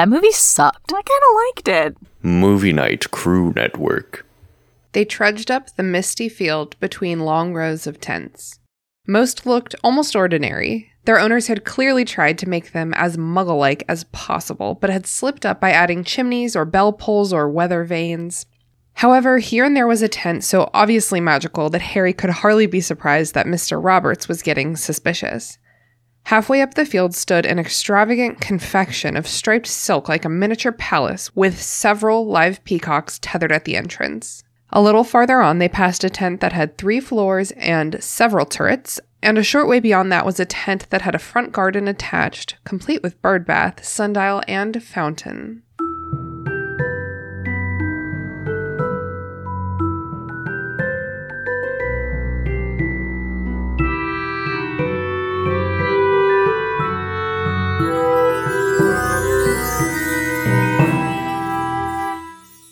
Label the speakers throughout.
Speaker 1: That movie sucked.
Speaker 2: I kind of liked it.
Speaker 3: Movie Night Crew Network.
Speaker 4: They trudged up the misty field between long rows of tents. Most looked almost ordinary. Their owners had clearly tried to make them as muggle like as possible, but had slipped up by adding chimneys or bell pulls or weather vanes. However, here and there was a tent so obviously magical that Harry could hardly be surprised that Mr. Roberts was getting suspicious. Halfway up the field stood an extravagant confection of striped silk like a miniature palace with several live peacocks tethered at the entrance. A little farther on, they passed a tent that had three floors and several turrets, and a short way beyond that was a tent that had a front garden attached, complete with bird bath, sundial, and fountain.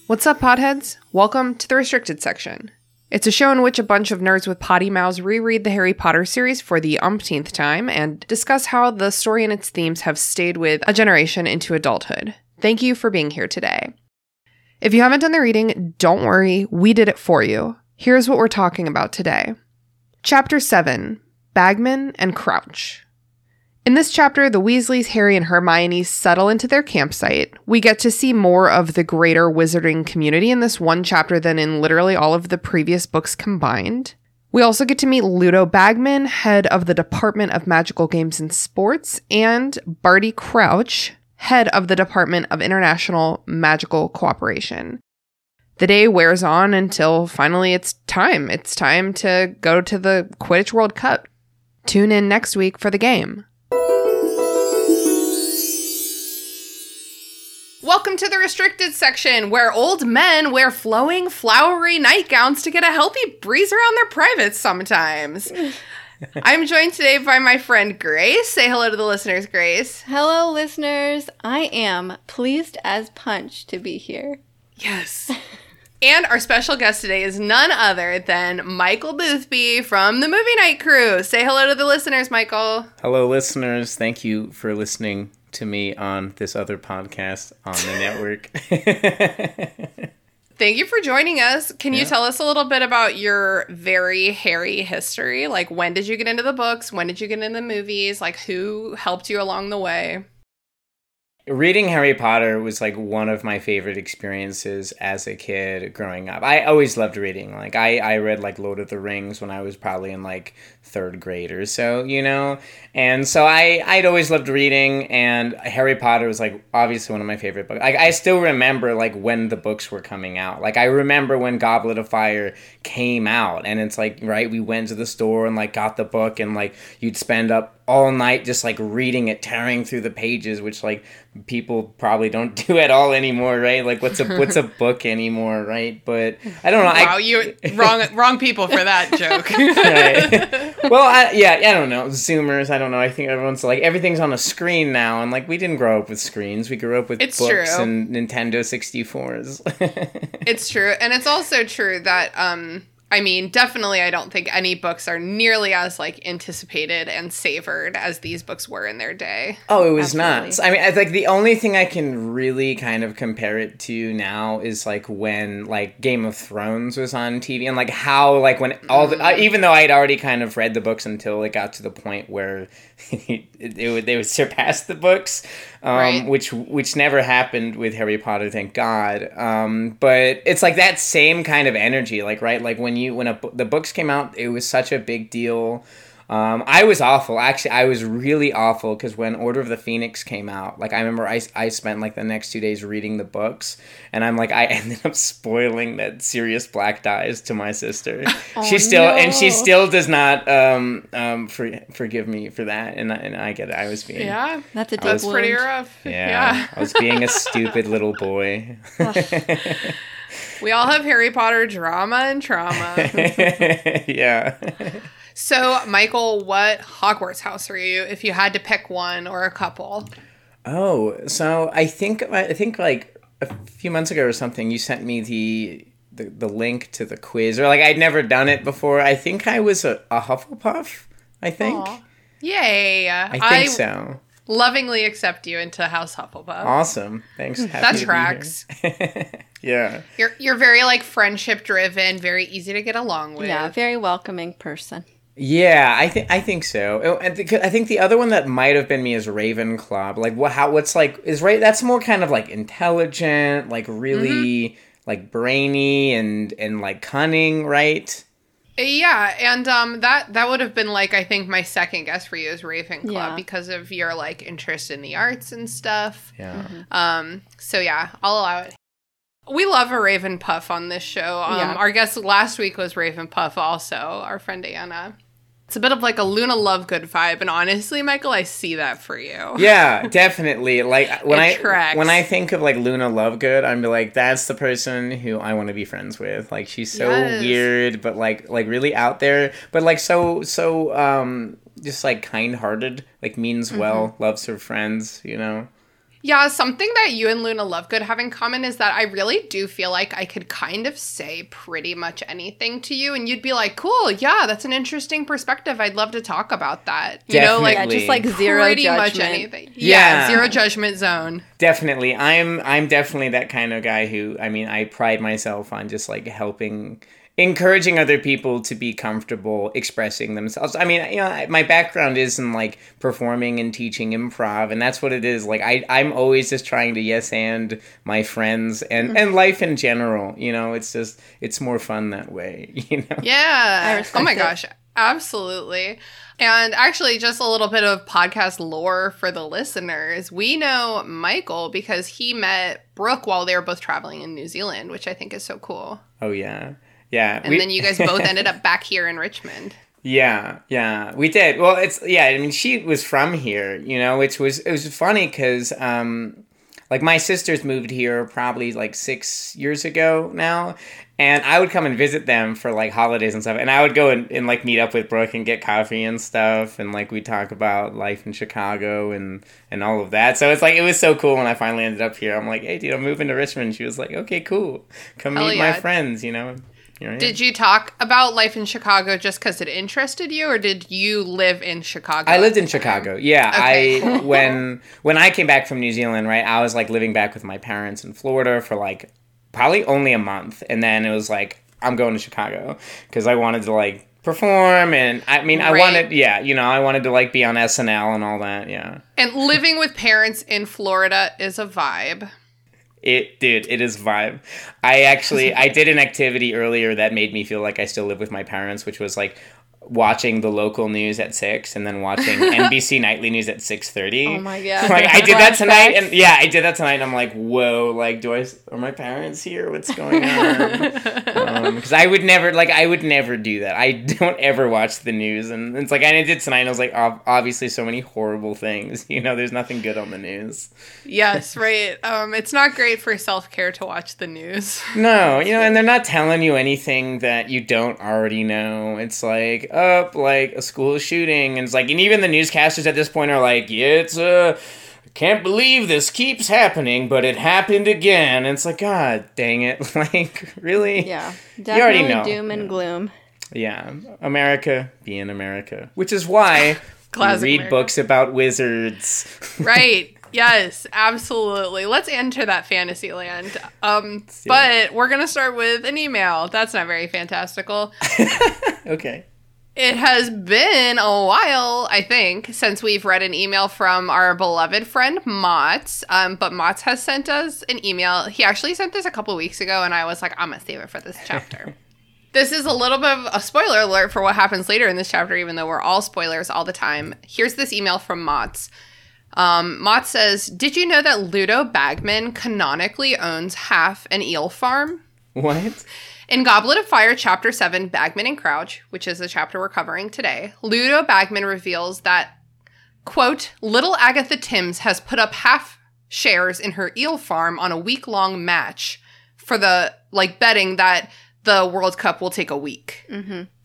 Speaker 4: What's up, potheads? Welcome to the restricted section. It's a show in which a bunch of nerds with potty mouths reread the Harry Potter series for the umpteenth time and discuss how the story and its themes have stayed with a generation into adulthood. Thank you for being here today. If you haven't done the reading, don't worry, we did it for you. Here's what we're talking about today Chapter 7 Bagman and Crouch. In this chapter, the Weasleys, Harry, and Hermione settle into their campsite. We get to see more of the greater wizarding community in this one chapter than in literally all of the previous books combined. We also get to meet Ludo Bagman, head of the Department of Magical Games and Sports, and Barty Crouch, head of the Department of International Magical Cooperation. The day wears on until finally it's time. It's time to go to the Quidditch World Cup. Tune in next week for the game. Welcome to the restricted section where old men wear flowing, flowery nightgowns to get a healthy breeze around their privates sometimes. I'm joined today by my friend Grace. Say hello to the listeners, Grace.
Speaker 5: Hello, listeners. I am pleased as punch to be here.
Speaker 4: Yes. and our special guest today is none other than Michael Boothby from the Movie Night Crew. Say hello to the listeners, Michael.
Speaker 6: Hello, listeners. Thank you for listening to me on this other podcast on the network.
Speaker 4: Thank you for joining us. Can you tell us a little bit about your very hairy history? Like, when did you get into the books? When did you get into the movies? Like, who helped you along the way?
Speaker 6: Reading Harry Potter was like one of my favorite experiences as a kid growing up. I always loved reading. Like I, I read like Lord of the Rings when I was probably in like third grade or so, you know? And so I, I'd always loved reading and Harry Potter was like obviously one of my favorite books. Like I still remember like when the books were coming out. Like I remember when Goblet of Fire came out and it's like, right, we went to the store and like got the book and like you'd spend up all night just like reading it, tearing through the pages, which like people probably don't do at all anymore, right? Like what's a what's a book anymore, right? But I don't know.
Speaker 4: Wow,
Speaker 6: I,
Speaker 4: you wrong wrong people for that joke.
Speaker 6: right. well, I, yeah, I don't know. Zoomers, I don't know. I think everyone's like everything's on a screen now, and like we didn't grow up with screens. We grew up with
Speaker 4: It's
Speaker 6: books
Speaker 4: true.
Speaker 6: and Nintendo 64s.
Speaker 4: it's true, and it's also true that um I mean, definitely I don't think any books are nearly as like anticipated and savored as these books were in their day.
Speaker 6: Oh, it was
Speaker 5: Absolutely.
Speaker 6: nuts. I mean, I think the only thing I can really kind of compare it to now is like when like Game of Thrones was on TV and like how like when all the uh, even though I'd already kind of read the books until it got to the point where it, it would they would surpass the books, um,
Speaker 4: Right.
Speaker 6: which which never happened with Harry Potter, thank God. Um, but it's like that same kind of energy, like right, like when you when a, the books came out, it was such a big deal. Um, I was awful. Actually, I was really awful because when Order of the Phoenix came out, like I remember I, I spent like the next two days reading the books, and I'm like I ended up spoiling that Sirius Black dies to my sister. she still and she still does not um, um, for, forgive me for that, and I, and I get it. I was being
Speaker 4: Yeah,
Speaker 5: That's a deep
Speaker 4: that's pretty
Speaker 5: wound.
Speaker 4: rough.
Speaker 6: yeah, I was being a stupid little boy.
Speaker 4: We all have Harry Potter drama and trauma.
Speaker 6: yeah.
Speaker 4: So, Michael, what Hogwarts house are you if you had to pick one or a couple?
Speaker 6: Oh, so I think I think like a few months ago or something, you sent me the the, the link to the quiz, or like I'd never done it before. I think I was a, a Hufflepuff. I think.
Speaker 4: Aw. Yay.
Speaker 6: I think so.
Speaker 4: lovingly accept you into House Hufflepuff.
Speaker 6: Awesome. Thanks. Happy
Speaker 4: that tracks.
Speaker 6: yeah.
Speaker 4: You're you're very like friendship driven, very easy to get along with.
Speaker 5: Yeah, very welcoming person.
Speaker 6: Yeah, I think I think so. Oh, and the, I think the other one that might have been me is Ravenclaw. But like, what? How? What's like? Is right? That's more kind of like intelligent, like really like brainy and and like cunning, right?
Speaker 4: Yeah, and um, that that would have been like I think my second guess for you is Ravenclaw
Speaker 5: Yeah.
Speaker 4: because of your like interest in the arts and stuff.
Speaker 6: Yeah.
Speaker 4: Um, so yeah, I'll allow it. We love a Raven Puff on this show. Um,
Speaker 5: Yeah.
Speaker 4: Our guest last week was Raven Puff, also our friend Anna. It's a bit of like a Luna Lovegood vibe, and honestly, Michael, I see that for you.
Speaker 6: Yeah, definitely. Like when I
Speaker 4: tracks.
Speaker 6: when I think of like Luna Lovegood, I'm like, that's the person who I want to be friends with. Like she's so
Speaker 4: Yes.
Speaker 6: weird, but like like really out there, but like so so um just like kind hearted, like means
Speaker 4: Mm-hmm.
Speaker 6: well, loves her friends, you know.
Speaker 4: Yeah, something that you and Luna Lovegood have in common is that I really do feel like I could kind of say pretty much anything to you, and you'd be like, "Cool, yeah, that's an interesting perspective. I'd love to talk about that." You know, like
Speaker 5: Yeah, just like zero
Speaker 4: pretty
Speaker 5: judgment.
Speaker 4: much anything. Yeah.
Speaker 6: Yeah.
Speaker 4: zero judgment zone.
Speaker 6: Definitely. I'm I'm definitely that kind of guy who I mean, I pride myself on just like helping encouraging other people to be comfortable expressing themselves. I mean, you know, my background is in like performing and teaching improv and that's what it is. Like I I'm always just trying to yes and my friends and mm-hmm. and life in general, you know, it's just it's more fun that way, you know.
Speaker 4: Yeah. Oh my
Speaker 5: it.
Speaker 4: gosh. Absolutely. And actually, just a little bit of podcast lore for the listeners. We know Michael because he met Brooke while they were both traveling in New Zealand, which I think is so cool.
Speaker 6: Oh yeah. Yeah.
Speaker 4: And
Speaker 6: we-
Speaker 4: then you guys both ended up back here in Richmond.
Speaker 6: Yeah, yeah, we did. Well, it's yeah. I mean, she was from here, you know, which was it was funny because um, like my sisters moved here probably like six years ago now, and I would come and visit them for like holidays and stuff, and I would go and, and like meet up with Brooke and get coffee and stuff, and like we talk about life in Chicago and and all of that. So it's like it was so cool when I finally ended up here. I'm like, hey, dude, I'm moving to Richmond. She was like, okay, cool, come
Speaker 4: Hell
Speaker 6: meet
Speaker 4: yeah.
Speaker 6: my friends, you know. I am.
Speaker 4: Did you talk about life in Chicago just because it interested you, or did you live in Chicago?
Speaker 6: I lived in? Chicago. Yeah,
Speaker 4: Okay,
Speaker 6: I
Speaker 4: cool.
Speaker 6: when when I came back from New Zealand, right? I was like living back with my parents in Florida for like probably only a month, and then it was like I'm going to Chicago because I wanted to like perform, and I mean I
Speaker 4: Right.
Speaker 6: wanted, yeah, you know, I wanted to like be on SNL and all that. Yeah,
Speaker 4: And living with parents in Florida is a vibe.
Speaker 6: It dude, it is vibe. I actually I did an activity earlier that made me feel like I still live with my parents, which was like watching the local news at six and then watching NBC nightly news at six thirty.
Speaker 5: Oh my god.
Speaker 6: like I did that tonight, and yeah, I did that tonight. And I'm like, whoa, like, do I are my parents here? What's going on? Because I would never, like, I would never do that. I don't ever watch the news, and it's like, and I did tonight. And I was like, ob- obviously, so many horrible things. You know, there's nothing good on the news.
Speaker 4: Yes, right. Um, it's not great for self care to watch the news.
Speaker 6: No, you know, and they're not telling you anything that you don't already know. It's like up, like a school shooting, and it's like, and even the newscasters at this point are like, yeah, it's uh can't believe this keeps happening, but it happened again. And it's like, God dang it. Like, really?
Speaker 5: Yeah,
Speaker 6: already
Speaker 5: definitely
Speaker 6: know.
Speaker 5: doom and gloom.
Speaker 6: Yeah. America being America. Which is why we
Speaker 4: Classic
Speaker 6: read
Speaker 4: America.
Speaker 6: books about wizards.
Speaker 4: right. Yes, absolutely. Let's enter that fantasy land. Um, but we're gonna start with an email. That's not very fantastical.
Speaker 6: okay.
Speaker 4: It has been a while, I think, since we've read an email from our beloved friend Motts. Um, but Motts has sent us an email. He actually sent this a couple weeks ago, and I was like, I'm gonna save it for this chapter. this is a little bit of a spoiler alert for what happens later in this chapter, even though we're all spoilers all the time. Here's this email from Motts. Um, Mott says, Did you know that Ludo Bagman canonically owns half an eel farm?
Speaker 6: What?
Speaker 4: In Goblet of Fire, Chapter 7, Bagman and Crouch, which is the chapter we're covering today, Ludo Bagman reveals that, quote, little Agatha Timms has put up half shares in her eel farm on a week long match for the, like, betting that the World Cup will take a week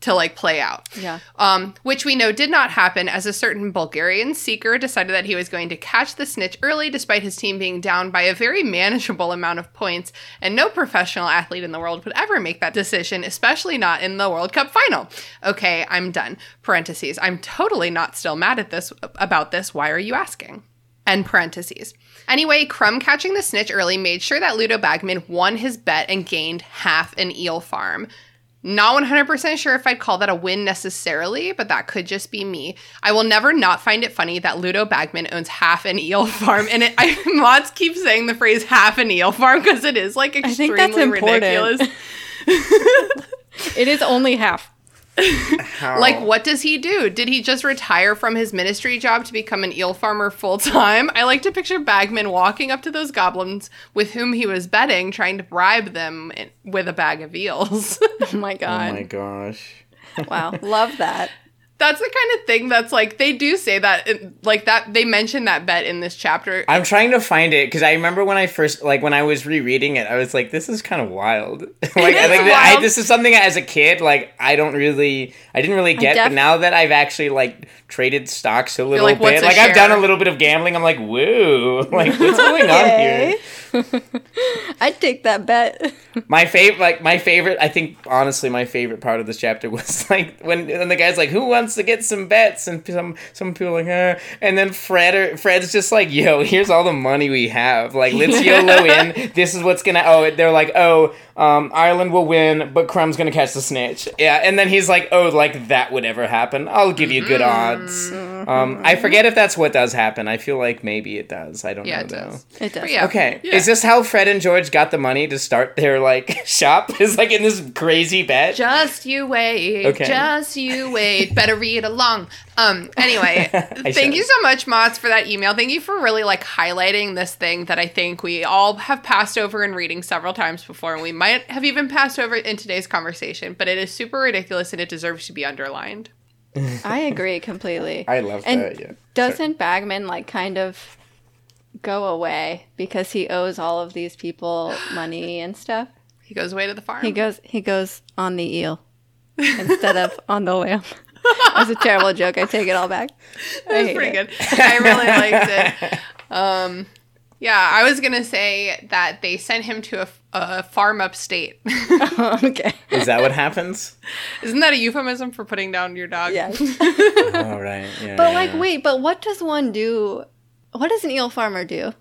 Speaker 4: to, like, play out.
Speaker 5: Yeah.
Speaker 4: Um, which we know did not happen as a certain Bulgarian seeker decided that he was going to catch the snitch early despite his team being down by a very manageable amount of points, and no professional athlete in the world would ever make that decision, especially not in the World Cup final. Okay, I'm done. Parentheses. I'm totally not still mad at this about this. Why are you asking? End parentheses. Anyway, Krum catching the snitch early made sure that Ludo Bagman won his bet and gained half an eel farm. Not 100% sure if I'd call that a win necessarily, but that could just be me. I will never not find it funny that Ludo Bagman owns half an eel farm. And it, I, Mods keeps saying the phrase half an eel farm because it is like
Speaker 5: think
Speaker 4: extremely
Speaker 5: that's
Speaker 4: ridiculous.
Speaker 5: It is only half.
Speaker 6: How?
Speaker 4: Like, what does he do? Did he just retire from his ministry job to become an eel farmer full time? I like to picture Bagman walking up to those goblins with whom he was betting, trying to bribe them in- with a bag of eels.
Speaker 5: Oh my
Speaker 6: Oh
Speaker 5: god.
Speaker 6: my gosh.
Speaker 5: wow. Love that.
Speaker 4: That's the kind of thing that's like, they do say that, uh, like, that, they mention that bet in this chapter.
Speaker 6: I'm trying to find it because I remember when I first, like, when I was rereading it, I was like, "This is kind of wild." like, I
Speaker 4: is
Speaker 6: think that I,
Speaker 4: wild.
Speaker 6: this is something as a kid, like, I don't really, I didn't really get.
Speaker 5: def-
Speaker 6: but now that I've actually like traded stocks a little
Speaker 4: like,
Speaker 6: bit,
Speaker 4: a
Speaker 6: like, I've done a little bit of gambling. I'm like, "Whoa!" Like, what's going on here?
Speaker 5: I'd take that bet.
Speaker 6: My favorite, like my favorite, I think honestly, my favorite part of this chapter was like when when the guy's like, "Who wants to get some bets?" and some some people are like, "Uh," and then Fred or, Fred's just like, "Yo, here's all the money we have. Like, let's YOLO in. This is what's gonna." Oh, they're like, "Oh, um, Ireland will win, but Krum's gonna catch the snitch." Yeah, and then he's like, "Oh, like that would ever happen? I'll give you good odds." Um, I forget if that's what does happen. I feel like maybe it does. I don't
Speaker 4: Yeah,
Speaker 6: know
Speaker 4: it
Speaker 6: though.
Speaker 4: does.
Speaker 5: It does.
Speaker 4: Yeah.
Speaker 6: Okay,
Speaker 4: Yeah.
Speaker 6: is this how Fred and George got the money to start their like shop? Is like in this crazy bet?
Speaker 4: Just you wait.
Speaker 6: Okay.
Speaker 4: Just you wait. Better read along. Um. Anyway, thank
Speaker 6: should.
Speaker 4: you so much, Mots, for that email. Thank you for really like highlighting this thing that I think we all have passed over in reading several times before, and we might have even passed over in today's conversation. But it is super ridiculous, and it deserves to be underlined.
Speaker 5: I agree completely.
Speaker 6: I love
Speaker 5: And
Speaker 6: that. Yeah.
Speaker 5: Doesn't Bagman like kind of go away because he owes all of these people money and stuff?
Speaker 4: He goes away to the farm.
Speaker 5: He goes he goes on the eel instead of on the lamb. That's a terrible joke. I take it all back. I
Speaker 4: That was pretty
Speaker 5: it.
Speaker 4: good. I really liked it. Um, yeah, I was gonna say that they sent him to a, a farm upstate.
Speaker 5: okay.
Speaker 6: Is that what happens?
Speaker 4: Isn't that a euphemism for putting down your dog?
Speaker 5: Yeah.
Speaker 6: All right. Yeah.
Speaker 5: But
Speaker 6: yeah,
Speaker 5: like
Speaker 6: yeah.
Speaker 5: wait, but what does one do? What does an eel farmer do?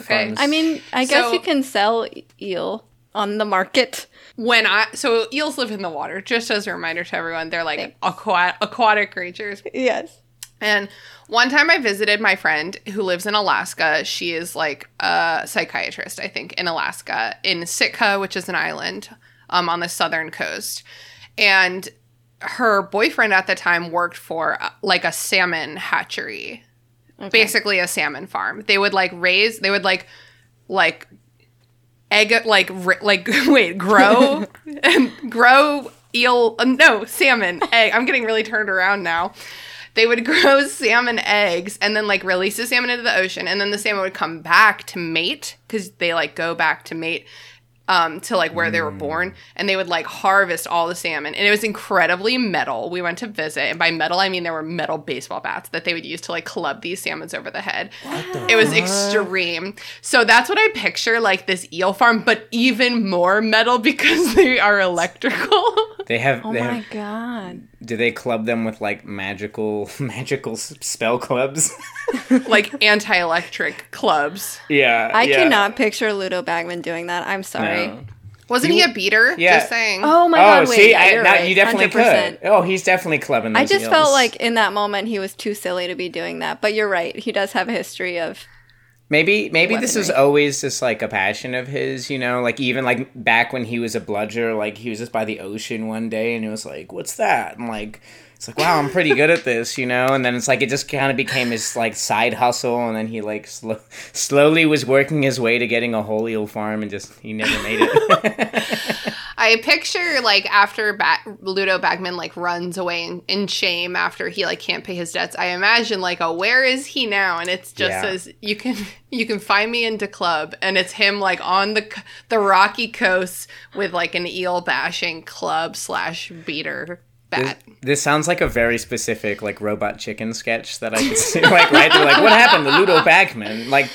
Speaker 4: Okay.
Speaker 6: Farms-
Speaker 5: I mean, I guess
Speaker 4: So-
Speaker 5: you can sell eel on the market.
Speaker 4: when I so eels live in the water. Just as a reminder to everyone, they're like aqua- aquatic creatures.
Speaker 5: Yes.
Speaker 4: And one time I visited my friend who lives in Alaska. She is like a psychiatrist, I think, in Alaska, in Sitka, which is an island um, on the southern coast. And her boyfriend at the time worked for uh, like a salmon hatchery, basically a salmon farm. They would like raise, they would like, like, egg, like, ri- like, wait, grow, and grow eel, uh, no, salmon egg. I'm getting really turned around now they would grow salmon eggs and then like release the salmon into the ocean and then the salmon would come back to mate because they like go back to mate um to like where they were born and they would like harvest all the salmon and it was incredibly metal we went to visit and by metal i mean there were metal baseball bats that they would use to like club these salmons over the head it was extreme so that's what i picture like this eel farm but even more metal because they are electrical
Speaker 6: they have.
Speaker 5: Oh
Speaker 6: they
Speaker 5: my
Speaker 6: have.
Speaker 5: god.
Speaker 6: Do they club them with like magical magical spell clubs?
Speaker 4: like anti-electric clubs
Speaker 6: yeah.
Speaker 5: I
Speaker 6: yeah.
Speaker 5: cannot picture Ludo Bagman doing that. I'm sorry.
Speaker 6: No.
Speaker 4: Wasn't he, a beater?
Speaker 6: Yeah.
Speaker 4: Just saying.
Speaker 5: Oh my
Speaker 6: oh,
Speaker 5: god, wait.
Speaker 6: see,
Speaker 5: yeah,
Speaker 6: I,
Speaker 5: you're right.
Speaker 6: you definitely
Speaker 5: 100%.
Speaker 6: could. Oh, he's definitely clubbing. Those
Speaker 5: I just
Speaker 6: eels.
Speaker 5: felt like in that moment he was too silly to be doing that. But you're right. He does have a history of
Speaker 6: Maybe maybe this was always just like a passion of his, you know, like even like back when he was a bludger, like he was just by the ocean one day and he was like, "What's that?" And like it's like, "Wow, I'm pretty good at this," you know. And then it's like it just kind of became his like side hustle, and then he like sl- slowly was working his way to getting a whole eel farm, and just he never made it.
Speaker 4: I picture like after ba- Ludo Bagman like runs away in, in shame after he like can't pay his debts. I imagine like a where is he now? And it's just
Speaker 6: Yeah.
Speaker 4: says you can you can find me into club, and it's him like on the c- the rocky coast with like an eel bashing club slash beater
Speaker 6: this,
Speaker 4: bat.
Speaker 6: this sounds like a very specific like robot chicken sketch that I could see like right there, like what happened to Ludo Bagman? Like,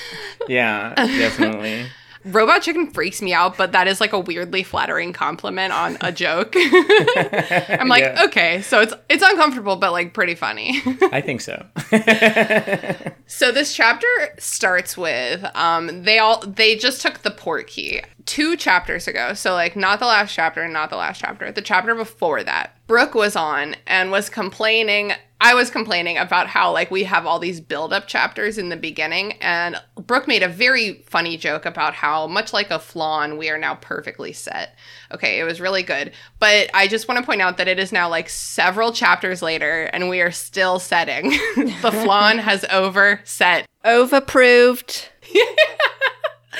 Speaker 6: yeah, definitely.
Speaker 4: Robot chicken freaks me out, but that is like a weirdly flattering compliment on a joke. I'm like,
Speaker 6: Yeah.
Speaker 4: okay, so it's it's uncomfortable, but like pretty funny.
Speaker 6: I think so.
Speaker 4: So this chapter starts with um they all they just took the port key two chapters ago. So like not the last chapter, not the last chapter. The chapter before that. Brooke was on and was complaining I was complaining about how like we have all these build up chapters in the beginning and Brooke made a very funny joke about how much like a flawn we are now perfectly set. Okay, it was really good. But I just want to point out that it is now like several chapters later and we are still setting. the flawn has over set.
Speaker 5: Overproved.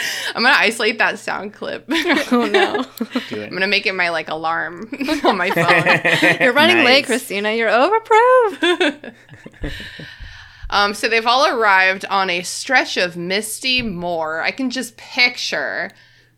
Speaker 4: I'm gonna isolate that sound clip. I'm
Speaker 5: Oh no.
Speaker 6: Do it.
Speaker 4: gonna make it my like alarm on my phone.
Speaker 5: You're running late, Christina. You're overproved.
Speaker 4: Um, so they've all arrived on a stretch of misty moor. I can just picture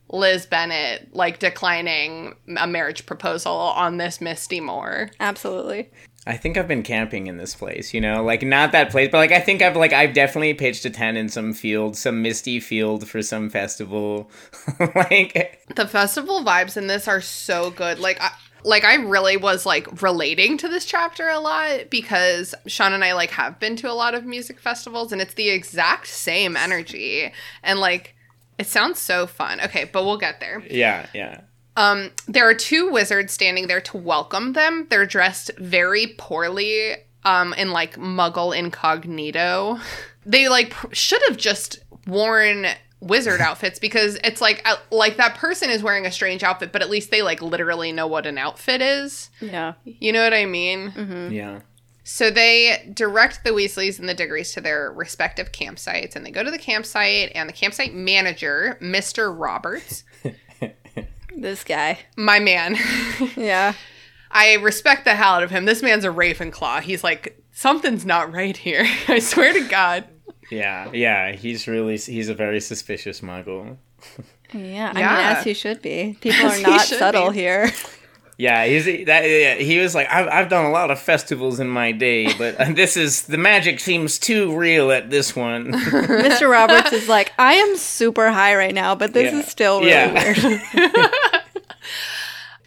Speaker 4: Liz Bennet like declining a marriage proposal on this misty moor.
Speaker 5: Absolutely.
Speaker 6: I think I've been camping in this place, you know, like not that place, but like I think I've like I've definitely pitched a tent in some field, some misty field for some festival. like
Speaker 4: The festival vibes in this are so good. Like I like I really was like relating to this chapter a lot because Sean and I like have been to a lot of music festivals and it's the exact same energy and like it sounds so fun. Okay, but we'll get there.
Speaker 6: yeah, yeah.
Speaker 4: Um, there are two wizards standing there to welcome them. They're dressed very poorly, um, in like muggle incognito. They like pr- should have just worn wizard outfits because it's like uh, like that person is wearing a strange outfit, but at least they like literally know what an outfit is.
Speaker 5: Yeah.
Speaker 4: You know what I mean?
Speaker 6: Yeah.
Speaker 4: So they direct the Weasleys and the Diggorys to their respective campsites, and they go to the campsite, and the campsite manager, Mister Roberts,
Speaker 5: This guy.
Speaker 4: my man.
Speaker 5: Yeah.
Speaker 4: I respect the hell out of him. This man's a Ravenclaw. He's like, something's not right here. I swear to God.
Speaker 6: Yeah, yeah, he's really he's a very suspicious muggle.
Speaker 5: Yeah. I
Speaker 4: Yeah.
Speaker 5: mean, as he should be. People
Speaker 4: As
Speaker 5: are not subtle
Speaker 4: be.
Speaker 5: here.
Speaker 6: Yeah, he's that. Yeah, he was like, I've I've done a lot of festivals in my day, but uh, this is the magic seems too real at this one.
Speaker 5: Mr. Roberts is like, I am super high right now, but this
Speaker 6: Yeah.
Speaker 5: is still really
Speaker 6: Yeah.
Speaker 5: weird.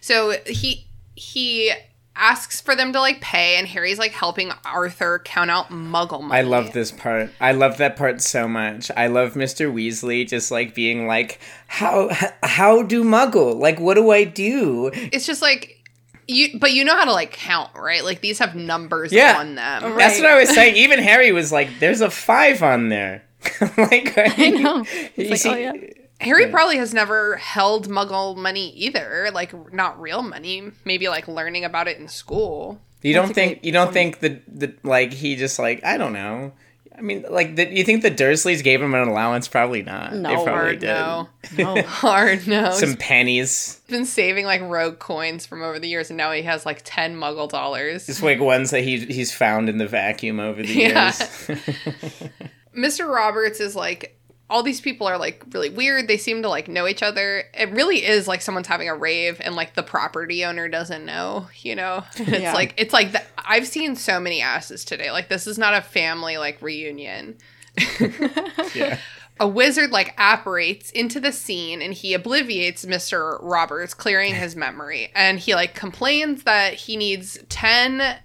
Speaker 4: So he he asks for them to like pay, and Harry's like helping Arthur count out Muggle money.
Speaker 6: I love this part. I love that part so much. I love Mr. Weasley just like being like, how how do Muggle? Like, what do I do?
Speaker 4: It's just like you, but you know how to like count, right? Like these have numbers
Speaker 6: Yeah.
Speaker 4: on them.
Speaker 5: Right.
Speaker 6: That's what I was saying. Even Harry was like, "There's a five on there." like, I
Speaker 5: know.
Speaker 6: You
Speaker 5: It's like, oh, yeah.
Speaker 4: Harry probably has never held Muggle money either. Like not real money. Maybe like learning about it in school.
Speaker 6: You
Speaker 5: That's
Speaker 6: don't think you don't
Speaker 5: point.
Speaker 6: think that the like he just like I don't know. I mean, like, the, you think the Dursleys gave him an allowance? Probably not.
Speaker 5: No,
Speaker 6: they probably
Speaker 4: Hard
Speaker 6: did.
Speaker 4: no.
Speaker 5: No.
Speaker 4: Hard no.
Speaker 6: Some pennies,
Speaker 4: He's been saving like rogue coins from over the years, and now he has like ten Muggle dollars.
Speaker 6: just like ones that he he's found in the vacuum over the
Speaker 4: Yeah.
Speaker 6: years.
Speaker 4: Mr. Roberts is like all these people are like really weird. They seem to like know each other. It really is like someone's having a rave and like the property owner doesn't know, you know? It's
Speaker 5: Yeah.
Speaker 4: like it's like the, I've seen so many asses today. Like this is not a family like reunion.
Speaker 6: yeah.
Speaker 4: A wizard like apparates into the scene and he obliviates Mr. Roberts, clearing his memory. And he like complains that he needs 10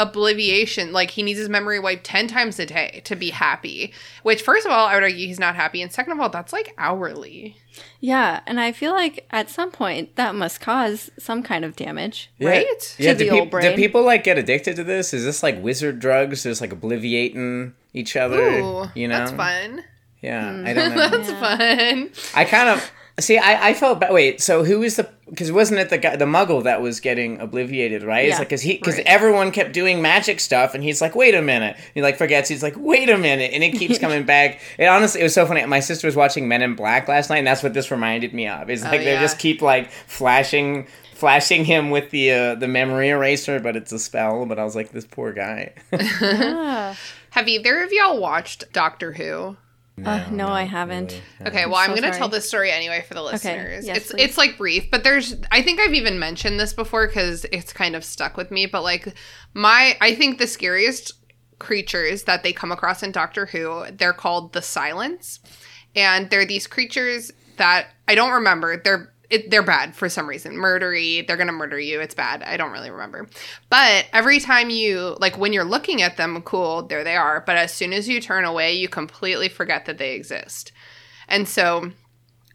Speaker 4: obliviation like he needs his memory wiped 10 times a day to be happy which first of all i would argue he's not happy and second of all that's like hourly
Speaker 5: Yeah, and I feel like at some point that must cause some kind of damage.
Speaker 4: right
Speaker 6: Yeah,
Speaker 5: To
Speaker 6: do,
Speaker 5: the
Speaker 6: peop-
Speaker 5: old
Speaker 6: do people like get addicted to this? Is this like wizard drugs? Just like obliviating each other?
Speaker 4: Ooh,
Speaker 6: you know,
Speaker 4: that's fun
Speaker 6: Yeah, I hmm. don't know.
Speaker 4: that's
Speaker 5: Yeah.
Speaker 4: fun
Speaker 6: I kind of see. I, I felt bad. Wait, so who was the? Because wasn't it the guy, the Muggle that was getting obliviated? Right? It's
Speaker 5: Yeah.
Speaker 6: like because he because
Speaker 4: Right.
Speaker 6: everyone kept doing magic stuff, and he's like, wait a minute. He like forgets. He's like, wait a minute, and it keeps coming back. It honestly, it was so funny. My sister was watching Men in Black last night, and that's what this reminded me of. It's like they
Speaker 4: yeah.
Speaker 6: just keep like flashing. Flashing him with the uh, the memory eraser, but it's a spell. But I was like, this poor guy.
Speaker 4: Have either of y'all watched doctor who
Speaker 5: Uh, no, I haven't.
Speaker 4: Okay, well, I'm,
Speaker 5: so
Speaker 4: going to tell this story anyway for the listeners. Okay.
Speaker 5: yes,
Speaker 4: it's
Speaker 5: please.
Speaker 4: it's like brief, but there's I think I've even mentioned this before cuz it's kind of stuck with me, but like my I think the scariest creatures that they come across in Doctor Who, they're called the Silence. And they're these creatures that I don't remember. They're it, they're bad for some reason. Murdery, they're gonna murder you. It's bad. I don't really remember. But every time you like when you're looking at them, cool, there they are. But as soon as you turn away, you completely forget that they exist. And so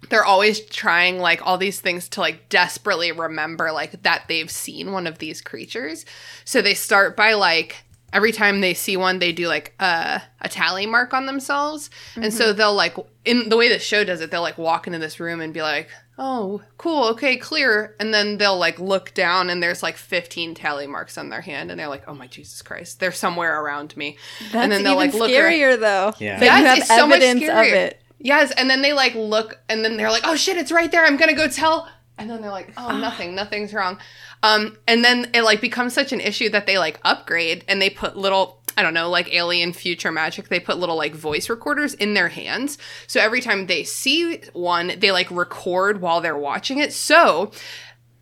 Speaker 4: they're always trying like all these things to like desperately remember like that they've seen one of these creatures. So they start by like every time they see one they do like a, a tally mark on themselves. And so mm-hmm. they'll like in the way the show does it, they'll like walk into this room and be like, "Oh, cool. Okay, clear." And then they'll like look down and there's like 15 tally marks on their hand and they're like, "Oh my Jesus Christ. They're somewhere around me."
Speaker 5: That's
Speaker 4: and then they'll
Speaker 5: even
Speaker 4: like look around-
Speaker 5: scarier though.
Speaker 6: Yeah.
Speaker 5: That
Speaker 4: Yes,
Speaker 5: you have
Speaker 4: it's so much
Speaker 5: evidence of
Speaker 4: scarier.
Speaker 5: it.
Speaker 4: Yes, and then they like look, and then they're like, "Oh shit, it's right there! I'm gonna go tell." And then they're like, "Oh, ah. nothing, nothing's wrong." Um, and then it like becomes such an issue that they like upgrade and they put little, I don't know, like alien future magic. They put little like voice recorders in their hands, so every time they see one, they like record while they're watching it. So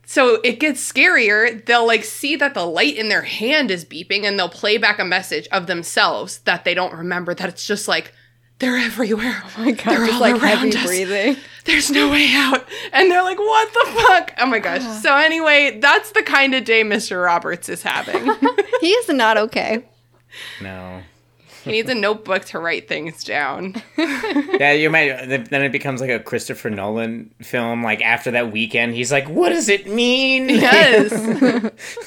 Speaker 4: so it gets scarier. They'll like see that the light in their hand is beeping and they'll play back a message of themselves that they don't remember that it's just like they're everywhere. Oh
Speaker 5: my god,
Speaker 4: they're
Speaker 5: just
Speaker 4: all
Speaker 5: like
Speaker 4: around
Speaker 5: heavy
Speaker 4: us.
Speaker 5: breathing.
Speaker 4: There's no way out. And they're like, what the fuck? Oh my gosh. So anyway, that's the kind of day Mr. Roberts is having.
Speaker 5: He is not okay.
Speaker 6: No.
Speaker 4: He needs a notebook to write things down.
Speaker 6: Yeah, you might. Then it becomes like a Christopher Nolan film. Like after that weekend, he's like, "What does it mean?"
Speaker 4: Yes.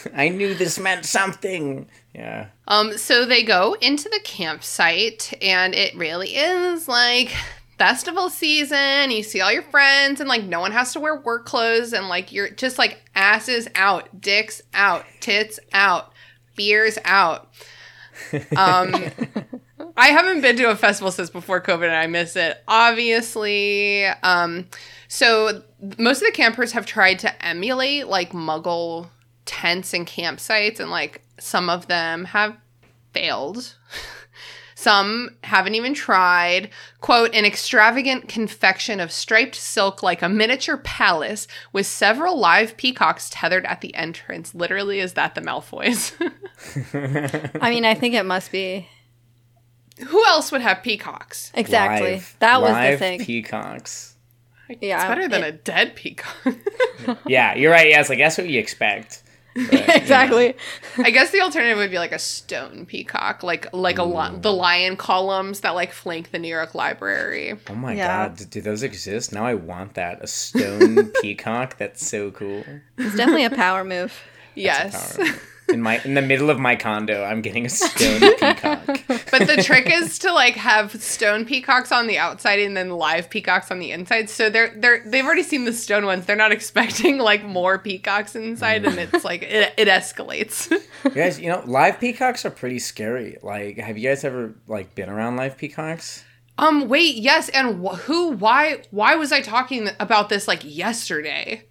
Speaker 6: I knew this meant something. Yeah.
Speaker 4: Um, so they go into the campsite, and it really is like festival season. You see all your friends, and like no one has to wear work clothes, and like you're just like asses out, dicks out, tits out, beers out. Um, I haven't been to a festival since before COVID, and I miss it. Obviously, um, so most of the campers have tried to emulate like Muggle tents and campsites, and like some of them have failed. Some haven't even tried. Quote, an extravagant confection of striped silk like a miniature palace with several live peacocks tethered at the entrance. Literally, is that the Malfoys?
Speaker 5: I mean, I think it must be
Speaker 4: Who else would have peacocks?
Speaker 5: exactly.
Speaker 6: Live-
Speaker 5: that was the thing.
Speaker 6: Peacocks.
Speaker 5: yeah,
Speaker 4: It's better than
Speaker 5: it-
Speaker 4: a dead peacock.
Speaker 6: Yeah, you're right. Yeah, it's like that's what you expect. But, you know.
Speaker 5: exactly.
Speaker 4: I guess the alternative would be like a stone peacock, like like a li- the lion columns that like flank the New York Library.
Speaker 6: Oh my
Speaker 5: Yeah.
Speaker 6: god, do, do those exist? Now I want that. A stone peacock. That's so cool.
Speaker 5: It's definitely a power move.
Speaker 4: yes.
Speaker 6: In my in the middle of my condo, I'm getting a stone peacock.
Speaker 4: But the trick is to like have stone peacocks on the outside and then live peacocks on the inside. So they're they're they've already seen the stone ones. They're not expecting like more peacocks inside, and it's like it, it escalates.
Speaker 6: You guys, you know, live peacocks are pretty scary. Like, have you guys ever like been around live peacocks?
Speaker 4: um, wait, yes, and wh- who? Why? Why was I talking about this like yesterday?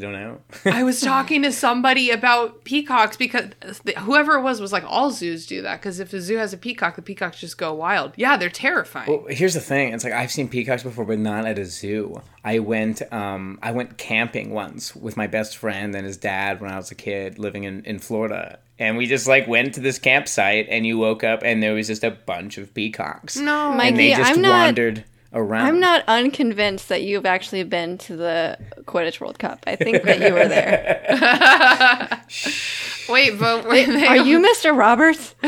Speaker 6: I don't know.
Speaker 4: I was talking to somebody about peacocks because th- whoever it was was like, all zoos do that because if a zoo has a peacock, the peacocks just go wild. Yeah, they're terrifying.
Speaker 6: Well, here's the thing. It's like I've seen peacocks before, but not at a zoo. I went, um, I went camping once with my best friend and his dad when I was a kid living in, in Florida, and we just like went to this campsite, and you woke up and there was just a bunch of peacocks,
Speaker 4: no,
Speaker 5: My-
Speaker 6: and they just
Speaker 5: I'm not-
Speaker 6: wandered around.
Speaker 5: I'm not unconvinced that you've actually been to the Quidditch World Cup. I think that you were there.
Speaker 4: wait, but were they
Speaker 5: Are you Mr. Roberts?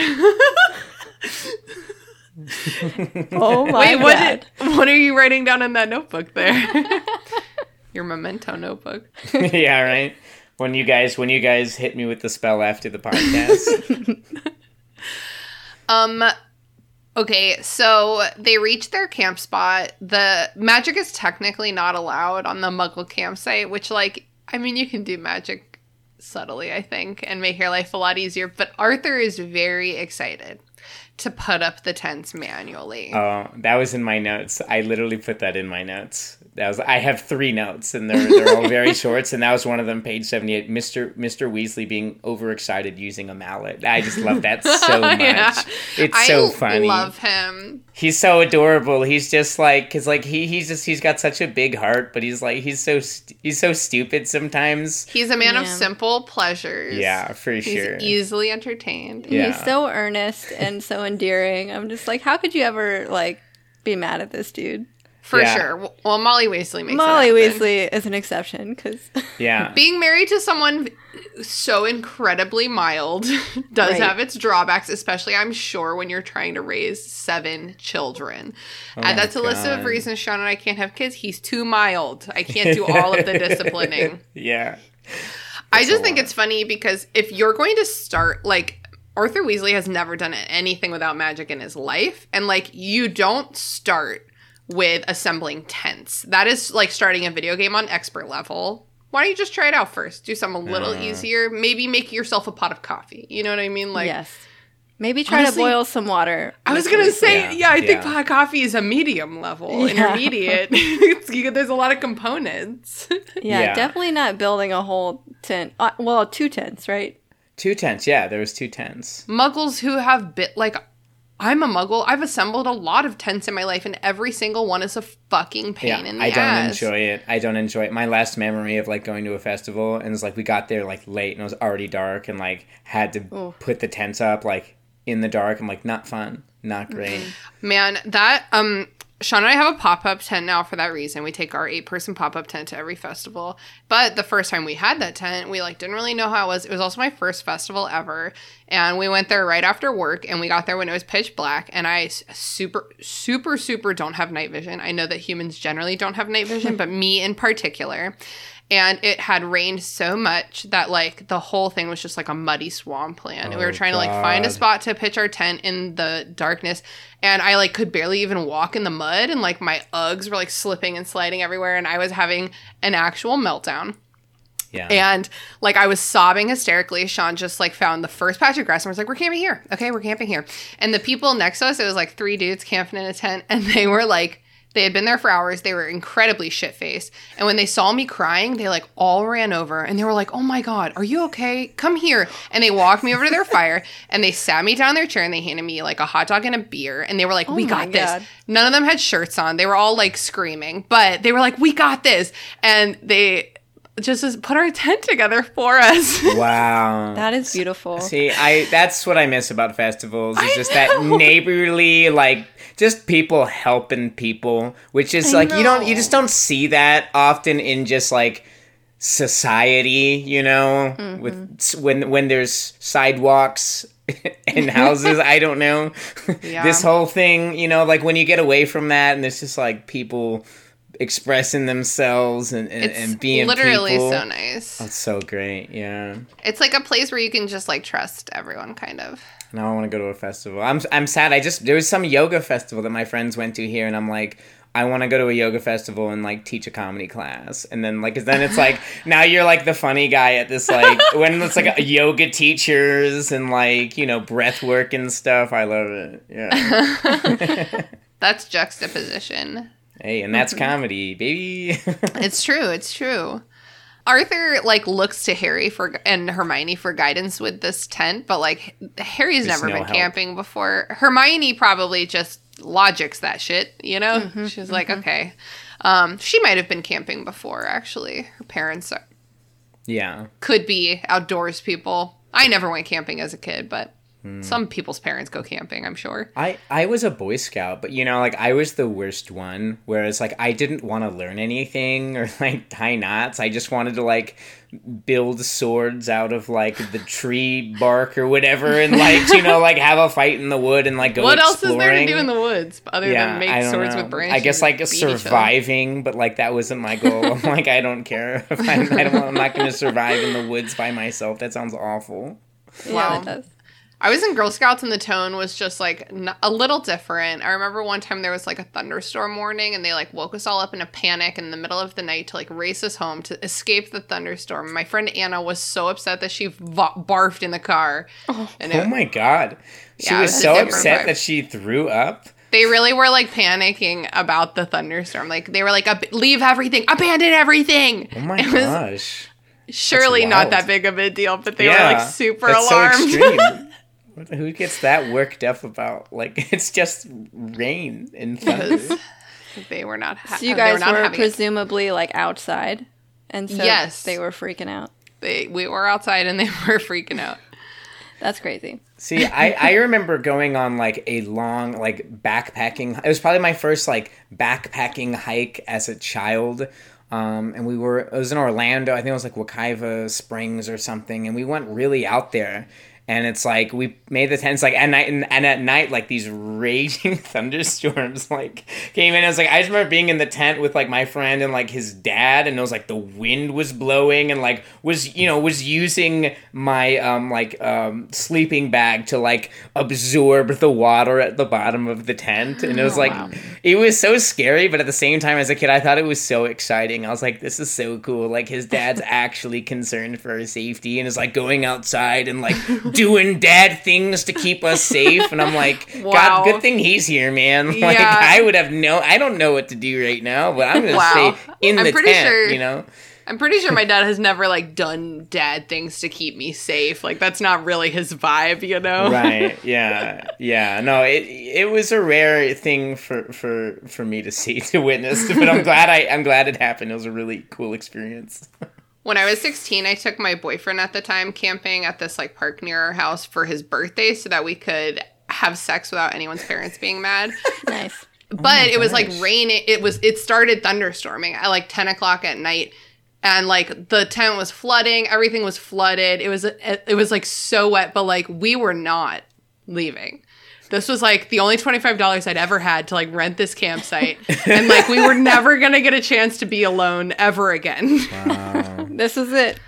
Speaker 5: oh my
Speaker 4: Wait, what?
Speaker 5: god.
Speaker 4: Did, what are you writing down in that notebook there? Your memento notebook.
Speaker 6: yeah, right. When you guys, when you guys hit me with the spell after the podcast,
Speaker 4: Um. Okay, so they reach their camp spot. The magic is technically not allowed on the Muggle campsite, which, like, I mean, you can do magic subtly, I think, and make your life a lot easier. But Arthur is very excited to put up the tents manually.
Speaker 6: Oh, that was in my notes. I literally put that in my notes. That was I have three notes and they're they're all very shorts and that was one of them page 78 Mr. Mr. Weasley being overexcited using a mallet. I just love that so much.
Speaker 4: Yeah.
Speaker 6: It's so
Speaker 4: I
Speaker 6: funny.
Speaker 4: love him.
Speaker 6: He's so adorable. He's just like cuz like he he's just he's got such a big heart but he's like he's so st- he's so stupid sometimes.
Speaker 4: He's a man of simple pleasures.
Speaker 6: Yeah, for
Speaker 4: He's
Speaker 6: sure.
Speaker 4: easily entertained.
Speaker 6: Yeah.
Speaker 5: He's so earnest and so endearing. I'm just like, how could you ever like be mad at this dude?
Speaker 4: For
Speaker 6: Yeah.
Speaker 4: sure. Well, Molly Weasley makes
Speaker 5: Molly
Speaker 4: it.
Speaker 5: Weasley is an exception because
Speaker 6: Yeah.
Speaker 4: Being married to someone so incredibly mild does
Speaker 5: Right.
Speaker 4: have its drawbacks, especially I'm sure when you're trying to raise seven children.
Speaker 6: Oh
Speaker 4: and
Speaker 6: my
Speaker 4: that's a list of reasons Sean and I can't have kids. He's too mild. I can't do all of the disciplining.
Speaker 6: yeah.
Speaker 4: I just think
Speaker 6: lot.
Speaker 4: it's funny because if you're going to start like Arthur Weasley has never done anything without magic in his life and like you don't start with assembling tents. That is like starting a video game on expert level. Why don't you just try it out first? Do something a little
Speaker 6: Uh.
Speaker 4: easier. Maybe make yourself a pot of coffee. You know what I mean? Like
Speaker 5: yes, maybe try
Speaker 4: Honestly,
Speaker 5: to boil some water.
Speaker 4: I was gonna say,
Speaker 6: Yeah,
Speaker 4: yeah, I think pot of coffee is a medium level,
Speaker 5: Yeah.
Speaker 4: intermediate. It's- you- there's a lot of components.
Speaker 5: yeah,
Speaker 6: Yeah.
Speaker 5: definitely not building a whole tent. Uh, well, two tents, right?
Speaker 6: Two tents. Yeah, there was two tents.
Speaker 4: muggles who have bit like I'm a muggle. I've assembled a lot of tents in my life, and every single one is a fucking pain
Speaker 6: Yeah,
Speaker 4: in the ass.
Speaker 6: I don't
Speaker 4: ass.
Speaker 6: enjoy it. I don't enjoy it. My last memory of like going to a festival and it's like we got there like late and it was already dark and like had to
Speaker 5: Oof.
Speaker 6: put the tents up like in the dark. I'm like not fun, not great.
Speaker 4: Man, that um Sean and I have a pop-up tent now for that reason. We take our eight-person pop-up tent to every festival. But the first time we had that tent, we like didn't really know how it was. It was also my first festival ever, and we went there right after work, and we got there when it was pitch black. And I super, super, super don't have night vision. I know that humans generally don't have night vision, but me in particular. And it had rained so much that like the whole thing was just like a muddy swampland. and we were
Speaker 6: Oh,
Speaker 4: trying to like find a spot to pitch our tent in the darkness and I like could barely even walk in the mud and like my Uggs were like slipping and sliding everywhere and I was having an actual meltdown.
Speaker 6: Yeah.
Speaker 4: And like I was sobbing hysterically. Sean just like found the first patch of grass and was like, We're camping here. Okay, we're camping here. And the people next to us, it was like three dudes camping in a tent, and they were like they had been there for hours. They were incredibly shit faced. And when they saw me crying, they like all ran over and they were like, Oh my God, are you okay? Come here. And they walked me over to their fire and they sat me down in their chair and they handed me like a hot dog and a beer. And they were like, oh We
Speaker 5: my
Speaker 4: got this. None of them had shirts on. They were all like screaming, but they were like, We got this. And they just just put our tent together for us.
Speaker 6: wow.
Speaker 5: That is beautiful.
Speaker 6: See, I that's what I miss about festivals. Is
Speaker 4: I
Speaker 6: just that neighborly, like just people helping people, which is
Speaker 4: I
Speaker 6: like you don't you just don't see that often in just like society, you know,
Speaker 4: Mm-hmm.
Speaker 6: with when when there's sidewalks and houses. I don't know.
Speaker 4: Yeah.
Speaker 6: this whole thing, you know, like when you get away from that and there's just like people expressing themselves and and, and being
Speaker 4: literally
Speaker 6: people.
Speaker 4: so nice.
Speaker 6: That's so great. Yeah.
Speaker 4: It's like a place where you can just like trust everyone, kind of.
Speaker 6: Now I want to go to a festival. I'm I'm sad. I just there was some yoga festival that my friends went to here, and I'm like, I want to go to a yoga festival and like teach a comedy class, and then like 'cause then it's like now you're like the funny guy at this like when it's like a yoga teachers and like you know breath work and stuff. I love it. Yeah.
Speaker 4: That's juxtaposition.
Speaker 6: Hey, and that's comedy, baby.
Speaker 4: It's true. It's true. Arthur like looks to Harry for and Hermione for guidance with this tent, but like Harry's
Speaker 6: There's
Speaker 4: never
Speaker 6: no
Speaker 4: been
Speaker 6: help.
Speaker 4: camping before. Hermione probably just logics that shit, you know?
Speaker 5: Mm-hmm,
Speaker 4: She's like, okay. Um, she might have been camping before, actually. Her parents are,
Speaker 6: yeah.
Speaker 4: could be outdoors people. I never went camping as a kid, but
Speaker 6: Hmm.
Speaker 4: some people's parents go camping, I'm sure.
Speaker 6: I, I was a Boy Scout, but you know, like I was the worst one. Whereas like I didn't want to learn anything or like tie knots. I just wanted to like build swords out of like the tree bark or whatever, and like you know like have a fight in the wood and like go.
Speaker 4: what else is there to do in the woods other
Speaker 6: yeah,
Speaker 4: than make swords
Speaker 6: know.
Speaker 4: with branches?
Speaker 6: I guess like
Speaker 4: beat each other?
Speaker 6: surviving, but like that wasn't my goal. I'm like I don't care if I'm, I don't, I'm not going to survive in the woods by myself. That sounds awful.
Speaker 5: Yeah,
Speaker 4: Wow.
Speaker 5: it does.
Speaker 4: I was in Girl Scouts and the tone was just like n- a little different. I remember one time there was like a thunderstorm warning and they like woke us all up in a panic in the middle of the night to like race us home to escape the thunderstorm. My friend Anna was so upset that she va- barfed in the car. Oh. and
Speaker 6: Oh
Speaker 4: it-
Speaker 6: my god. She
Speaker 4: Yeah,
Speaker 6: was
Speaker 4: was
Speaker 6: so upset
Speaker 4: vibe.
Speaker 6: that she threw up.
Speaker 4: they really were like panicking about the thunderstorm. Like they were like, "Ab- leave everything, abandon everything.
Speaker 6: Oh my gosh.
Speaker 4: surely not that big of a deal, but they were like super alarmed.
Speaker 6: So extreme. What the- Who gets that worked up about? Like it's just rain and thunder.
Speaker 4: They were not. Ha-
Speaker 5: So you
Speaker 4: they
Speaker 5: guys
Speaker 4: not
Speaker 5: were,
Speaker 4: having it.
Speaker 5: presumably like outside, and so
Speaker 4: Yes.
Speaker 5: they were freaking out.
Speaker 4: they we were outside and they were freaking out.
Speaker 5: That's crazy.
Speaker 6: See, I, I remember going on like a long like backpacking. It was probably my first like backpacking hike as a child. Um, and we were it was in Orlando. I think it was like Wekiva Springs or something. And we went really out there. And it's like we made the tents like at night and, and at night like these raging thunderstorms like came in. I was like I just remember being in the tent with like my friend and like his dad and it was like the wind was blowing and like was you know was using my um like um sleeping bag to like absorb the water at the bottom of the tent and it was like it was so scary but at the same time as a kid I thought it was so exciting. I was like this is so cool. Like his dad's actually concerned for his safety and is like going outside and like doing dad things to keep us safe and I'm like
Speaker 4: Wow.
Speaker 6: god good thing he's here man. Like
Speaker 4: Yeah.
Speaker 6: I would have no I don't know what to do right now but I'm going to
Speaker 4: Wow.
Speaker 6: stay in
Speaker 4: I'm
Speaker 6: the
Speaker 4: pretty
Speaker 6: tent,
Speaker 4: sure-
Speaker 6: you know.
Speaker 4: I'm pretty sure my dad has never like done dad things to keep me safe. Like that's not really his vibe, you know?
Speaker 6: right yeah yeah no it it was a rare thing for for for me to see to witness but i'm glad i i'm glad it happened it was a really cool experience
Speaker 4: When I was 16, I took my boyfriend at the time camping at this like park near our house for his birthday so that we could have sex without anyone's parents being mad.
Speaker 5: Nice.
Speaker 4: Oh but it was like
Speaker 6: gosh.
Speaker 4: raining. It was it started thunderstorming at like 10 o'clock at night. And like the tent was flooding, everything was flooded. It was it was like so wet, but like we were not leaving. This was like the only $25 I'd ever had to like rent this campsite. and like we were never going to get a chance to be alone ever again.
Speaker 5: This is it.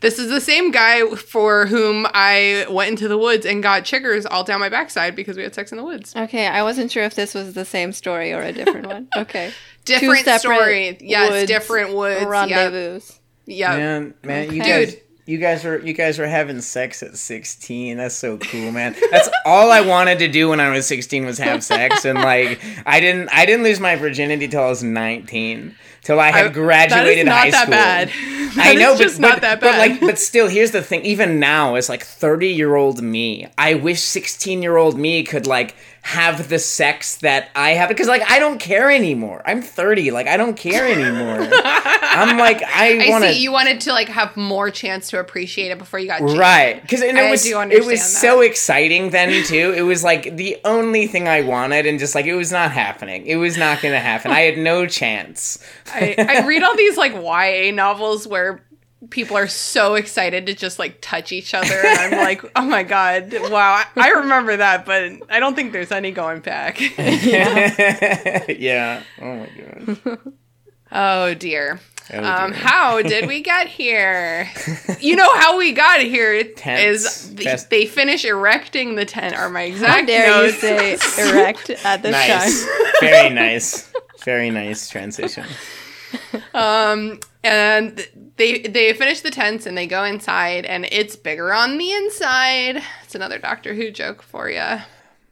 Speaker 4: This is the same guy for whom I went into the woods and got chiggers all down my backside because we had sex in the woods.
Speaker 5: Okay, I wasn't sure if this was the same story or a different one. Okay.
Speaker 4: Different
Speaker 5: separate
Speaker 4: story. Yes,
Speaker 5: woods
Speaker 4: different woods. Yep.
Speaker 5: Rendezvous.
Speaker 4: Yep.
Speaker 6: man man you
Speaker 5: Okay.
Speaker 6: guys you guys were you guys were having sex at 16 that's so cool man that's all i wanted to do when i was 16 was have sex and like i didn't i didn't lose my virginity till i was 19 till i had
Speaker 4: I-
Speaker 6: graduated
Speaker 4: that
Speaker 6: high
Speaker 4: is not
Speaker 6: school
Speaker 4: that bad.
Speaker 6: I know, but,
Speaker 4: just
Speaker 6: but,
Speaker 4: not that
Speaker 6: but
Speaker 4: bad.
Speaker 6: like, but still, here's the thing. Even now, as like 30 year old me, I wish 16 year old me could like have the sex that I have because like I don't care anymore. I'm 30, like I don't care anymore. I'm like I,
Speaker 4: I
Speaker 6: want
Speaker 4: see you wanted to like have more chance to appreciate it before you got cheated.
Speaker 6: Right, because it was
Speaker 4: do
Speaker 6: it was
Speaker 4: that.
Speaker 6: so exciting then too. It was like the only thing I wanted, and just like it was not happening. It was not going to happen. I had no chance.
Speaker 4: I, I read all these like YA novels where people are so excited to just like touch each other and I'm like, "Oh my god, wow. I, I remember that, but I don't think there's any going back."
Speaker 6: yeah. yeah Oh my god.
Speaker 4: oh dear.
Speaker 6: Oh,
Speaker 4: Um,
Speaker 6: dear.
Speaker 4: how did we get here? You know how we got here
Speaker 6: Tents.
Speaker 4: is the,
Speaker 6: Fest-
Speaker 4: they finish erecting the tent. Are my
Speaker 5: How
Speaker 4: exact
Speaker 5: dare you
Speaker 4: notes.
Speaker 5: say erect at this
Speaker 6: nice.
Speaker 5: time?
Speaker 6: Very nice. Very nice transition.
Speaker 4: Um, and they they finish the tents and they go inside, and it's bigger on the inside. It's another Doctor Who joke for you.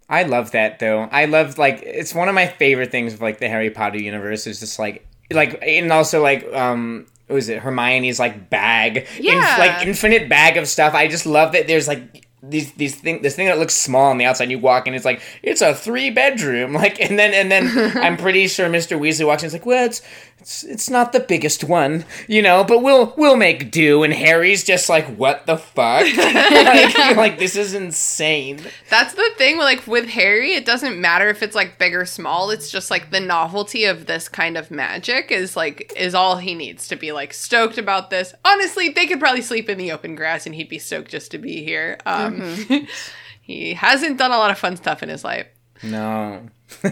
Speaker 6: I love that though. I love like it's one of my favorite things of like the Harry Potter universe is just like like and also like um what was it Hermione's like bag
Speaker 4: Yeah.
Speaker 6: like infinite bag of stuff. I just love that there's like these these thing this thing that looks small on the outside. You walk in, it's like it's a three bedroom. Like and then and then I'm pretty sure Mr. Weasley walks in. It's like well it's it's it's not the biggest one, you know, but we'll we'll make do. And Harry's just like what the fuck? like, like this is insane.
Speaker 4: That's the thing. Like with Harry, it doesn't matter if it's like big or small. It's just like the novelty of this kind of magic is like is all he needs to be like stoked about this. Honestly, they could probably sleep in the open grass and he'd be stoked just to be here. Um, he hasn't done a lot of fun stuff in his life.
Speaker 6: No.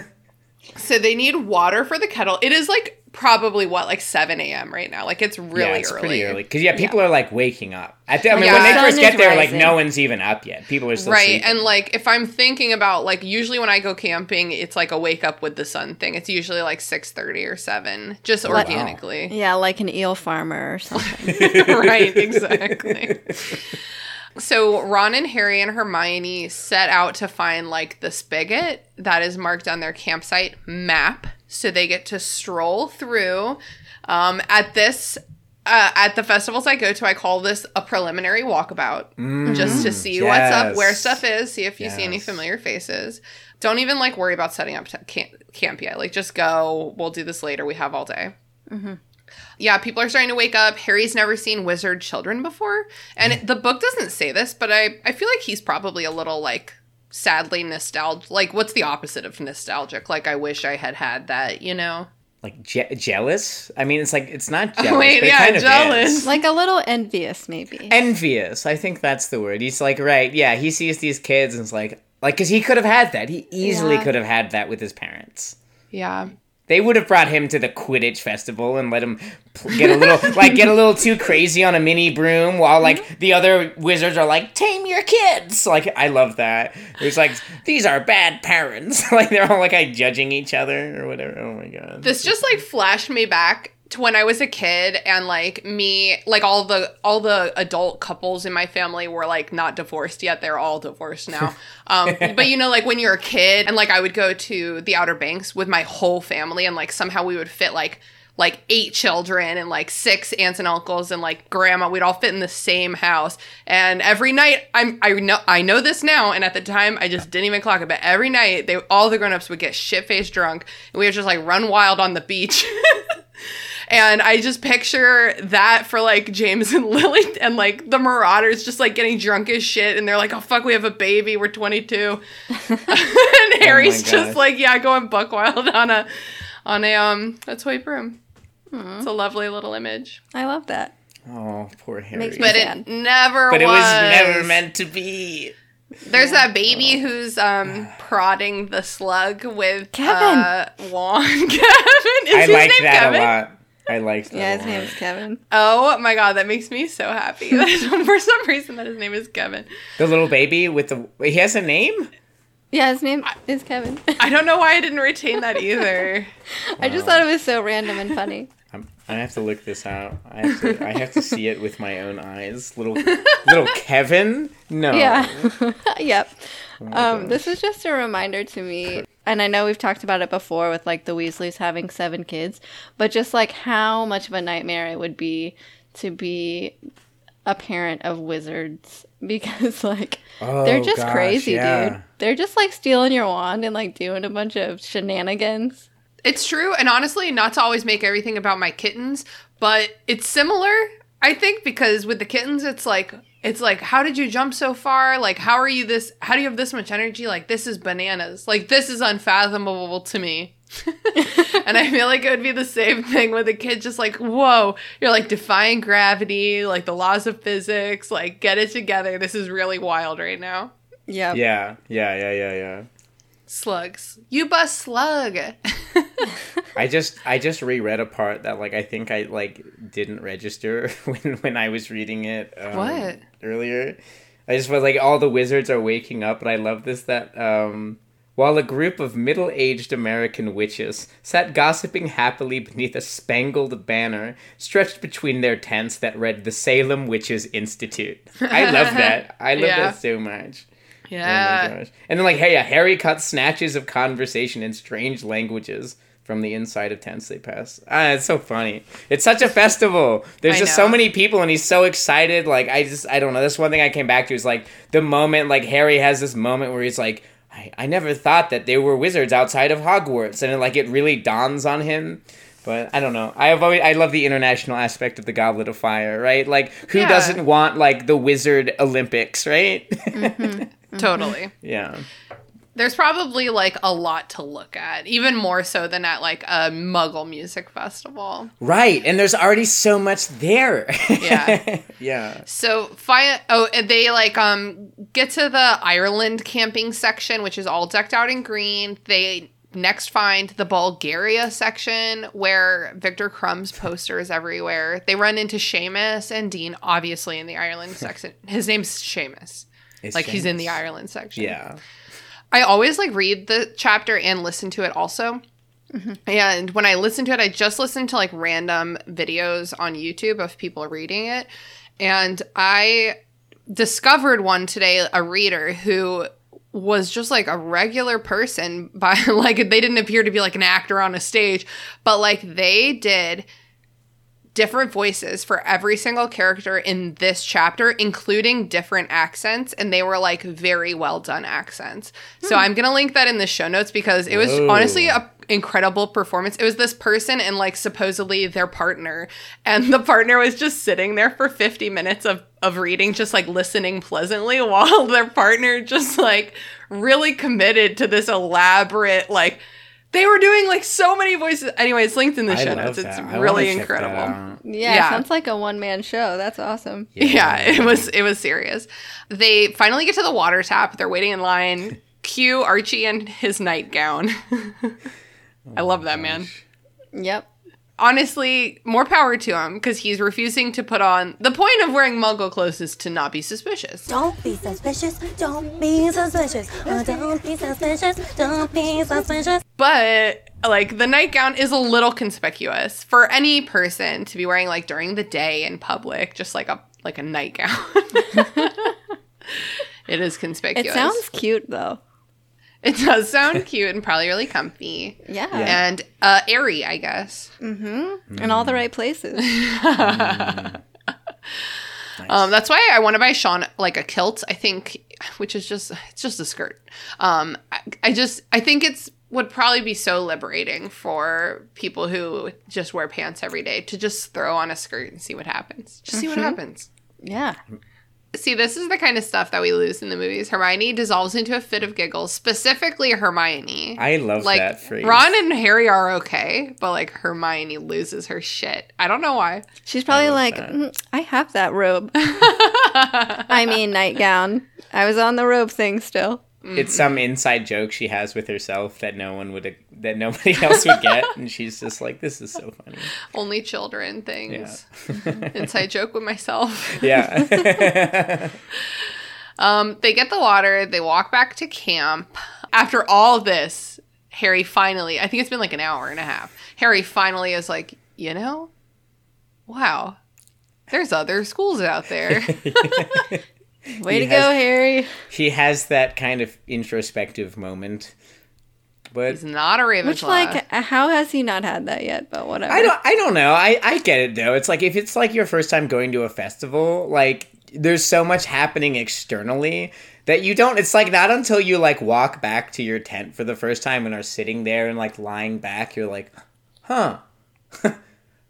Speaker 4: So they need water for the kettle. It is like probably what like 7 a.m. right now. Like it's really
Speaker 6: yeah, it's
Speaker 4: early.
Speaker 6: pretty early because yeah, people are like waking up. I, th- I mean,
Speaker 4: Yeah.
Speaker 6: when they
Speaker 5: Sun
Speaker 6: first get there, like no one's even up yet. People are still
Speaker 4: right
Speaker 6: sleeping.
Speaker 4: and like if i'm thinking about like usually when i go camping it's like a wake up with the sun thing it's usually like 6.30 or 7 just
Speaker 5: Like-
Speaker 4: organically
Speaker 5: Yeah, like an eel farmer or something.
Speaker 4: right exactly so ron and harry and hermione set out to find like the spigot that is marked on their campsite map so they get to stroll through um, at this uh, at the festivals I go to, I call this a preliminary walkabout, just to see what's up, where
Speaker 6: Mm,
Speaker 4: stuff is, see if you see any familiar faces. Don't even like worry about setting up t- camp, camp yet. Like just go. We'll do this later. We have all day. Yeah, people are starting to wake up. Harry's never seen wizard children before. And it, the book doesn't say this, but I, I feel like he's probably a little like sadly nostalgic. Like, what's the opposite of nostalgic? Like, I wish I had had that, you know?
Speaker 6: Like je- jealous? I mean, it's like it's not jealous.
Speaker 4: Wait,
Speaker 6: but
Speaker 4: yeah,
Speaker 6: kind of
Speaker 4: jealous.
Speaker 6: is.
Speaker 5: Like a little envious, maybe.
Speaker 6: envious. I think that's the word. He's like, right, yeah. He sees these kids and it's like, like, because he could have had that. He easily
Speaker 5: Yeah.
Speaker 6: could have had that with his parents.
Speaker 4: Yeah.
Speaker 6: They would have brought him to the Quidditch festival and let him get a little, like, get a little too crazy on a mini broom while, like, mm-hmm. the other wizards are like, tame your kids. Like, I love that. It's like, these are bad parents. like, they're all, like, like, judging each other or whatever. Oh my god.
Speaker 4: This just like flashed me back to when I was a kid and like me like all the all the adult couples in my family were like not divorced yet. They're all divorced now. Um but you know like when you're a kid and like I would go to the Outer Banks with my whole family and like somehow we would fit like like eight children and like six aunts and uncles and like grandma we'd all fit in the same house and every night i'm i know i know this now and at the time i just didn't even clock it but every night they all the grown-ups would get shit-faced drunk and we would just like run wild on the beach and i just picture that for like james and lily and like the marauders just like getting drunk as shit and they're like oh fuck we have a baby we're 22 and harry's
Speaker 6: gosh.
Speaker 4: just like yeah going buck wild on a on a um a toy broom it's a lovely little image
Speaker 5: I love that.
Speaker 6: oh, poor Harry.
Speaker 5: Makes
Speaker 4: but
Speaker 5: sad.
Speaker 4: it never
Speaker 6: but it was
Speaker 4: was
Speaker 6: never meant to be.
Speaker 4: there's that baby who's um prodding the slug with
Speaker 5: Kevin.
Speaker 4: uh, wand kevin is
Speaker 6: I
Speaker 4: his
Speaker 6: like
Speaker 4: name
Speaker 6: that
Speaker 4: kevin
Speaker 6: a lot. I liked that.
Speaker 5: Yeah, his name is Kevin.
Speaker 4: oh my god that makes me so happy for some reason that his name is kevin
Speaker 6: The little baby with the he has a name.
Speaker 5: Yeah, his name is Kevin.
Speaker 4: i don't know why i didn't retain that either
Speaker 5: I just thought it was so random and funny.
Speaker 6: I'm, I have to look this out. I have to. I have to see it with my own eyes. Little little Kevin. No.
Speaker 5: Yeah. yep.
Speaker 6: my
Speaker 5: Um, this is just a reminder to me, and I know we've talked about it before with like the Weasleys having seven kids, but just like how much of a nightmare it would be to be a parent of wizards because like they're
Speaker 6: Oh,
Speaker 5: just
Speaker 6: gosh,
Speaker 5: crazy,
Speaker 6: yeah.
Speaker 5: dude. They're just like stealing your wand and like doing a bunch of shenanigans.
Speaker 4: It's true, and honestly, not to always make everything about my kittens, but it's similar. I think because with the kittens, it's like it's like how did you jump so far? Like how are you this? How do you have this much energy? Like this is bananas. Like this is unfathomable to me. and I feel like it would be the same thing with a kid, just like whoa, you're like defying gravity, like the laws of physics. Like get it together. This is really wild right now.
Speaker 5: Yeah.
Speaker 6: Yeah. Yeah. Yeah. Yeah. Yeah.
Speaker 4: Slugs, you bust slug.
Speaker 6: I just I just reread a part that like I think I like didn't register when when I was reading it. Um,
Speaker 4: What?
Speaker 6: earlier? I just was like all the wizards are waking up, and I love this that um. While a group of middle aged American witches sat gossiping happily beneath a spangled banner stretched between their tents that read the Salem Witches Institute. I love that. I love
Speaker 4: Yeah.
Speaker 6: that so much. Oh
Speaker 4: yeah.
Speaker 6: gosh. And then like hey, yeah, Harry cut snatches of conversation in strange languages from the inside of tents they pass. Ah, it's so funny. It's such a festival. There's
Speaker 4: I
Speaker 6: just so many people and he's so excited. Like I just I don't know. That's one thing I came back to is like the moment like Harry has this moment where he's like I, I never thought that there were wizards outside of Hogwarts and it, like it really dawns on him. But I don't know. I have always I love the international aspect of the Goblet of Fire, right? Like who
Speaker 4: Yeah.
Speaker 6: doesn't want like the Wizard Olympics, right?
Speaker 4: Totally.
Speaker 6: yeah.
Speaker 4: There's probably like a lot to look at, even more so than at like a Muggle music festival.
Speaker 6: Right, and there's already so much there.
Speaker 4: Yeah.
Speaker 6: yeah.
Speaker 4: So fi- oh, and they like um get to the Ireland camping section, which is all decked out in green. They next find the Bulgaria section where Viktor Krum's poster is everywhere. They run into Seamus and Dean, obviously in the Ireland section. His name's Seamus.
Speaker 6: It's
Speaker 4: Like he's in the Ireland section.
Speaker 6: Yeah.
Speaker 4: I always like read the chapter and listen to it also. Mm-hmm. And when I listen to it, I just listen to like random videos on YouTube of people reading it. And I discovered one today, a reader who was just like a regular person by like they didn't appear to be like an actor on a stage, but like they did different voices for every single character in this chapter, including different accents, and they were like very well done accents. So hmm. I'm gonna link that in the show notes because it was honestly a incredible performance. It was this person and like supposedly their partner, and the partner was just sitting there for 50 minutes of of reading, just like listening pleasantly, while their partner just like really committed to this elaborate like. They were doing like so many voices. Anyway, it's linked in the
Speaker 6: I
Speaker 4: show
Speaker 6: love
Speaker 4: notes. It's.
Speaker 6: I
Speaker 4: really
Speaker 6: wanna check that
Speaker 4: incredible.
Speaker 6: out.
Speaker 5: Yeah,
Speaker 4: Yeah.
Speaker 5: sounds like a one man show. That's awesome.
Speaker 4: Yeah, it was it was serious. They finally get to the water tap. They're waiting in line. Cue Archie and his nightgown. I love that oh man.
Speaker 5: Yep.
Speaker 4: Honestly, more power to him because he's refusing to put on. The point of wearing Muggle clothes is to not be suspicious.
Speaker 1: Don't be suspicious. Don't be suspicious. Oh, don't be suspicious. Don't be suspicious.
Speaker 4: But like the nightgown is a little conspicuous for any person to be wearing like during the day in public, just like a like a nightgown. it is conspicuous.
Speaker 5: It sounds cute though.
Speaker 4: It does sound cute and probably really comfy.
Speaker 5: Yeah.
Speaker 4: And uh, airy, I guess. Mm-hmm.
Speaker 5: In all the right places.
Speaker 4: Um, that's why I want to buy Sean like a kilt. I think, which is just it's just a skirt. Um, I, I just I think it's would probably be so liberating for people who just wear pants every day to just throw on a skirt and see what happens. Just see what happens.
Speaker 5: yeah.
Speaker 4: See, this is the kind of stuff that we lose in the movies. Hermione dissolves into a fit of giggles, specifically Hermione.
Speaker 6: I love
Speaker 4: like
Speaker 6: that phrase.
Speaker 4: Ron and Harry are okay, but like Hermione loses her shit. I don't know why.
Speaker 5: She's probably
Speaker 6: love
Speaker 5: like, "Mm, I have that robe. I mean, nightgown. I was on the robe thing still.
Speaker 6: It's some inside joke she has with herself that no one would that nobody else would get, and she's just like, "This is so funny."
Speaker 4: Only children things. Inside joke with myself.
Speaker 6: Yeah,
Speaker 4: Um, they get the water. They walk back to camp. After all this, Harry finally, I think it's been like an hour and a half. Harry finally is like, you know, wow, there's other schools out there.
Speaker 5: Way
Speaker 6: He
Speaker 5: to
Speaker 6: has-
Speaker 5: go, Harry.
Speaker 6: he has that kind of introspective moment, but
Speaker 4: He's not a Ravenclaw.
Speaker 5: Which, like, how has he not had that yet? But whatever.
Speaker 6: I don't I don't know. I I get it though. It's like if it's like your first time going to a festival, like there's so much happening externally that you don't it's like not until you like walk back to your tent for the first time and are sitting there and like lying back you're like, "Huh.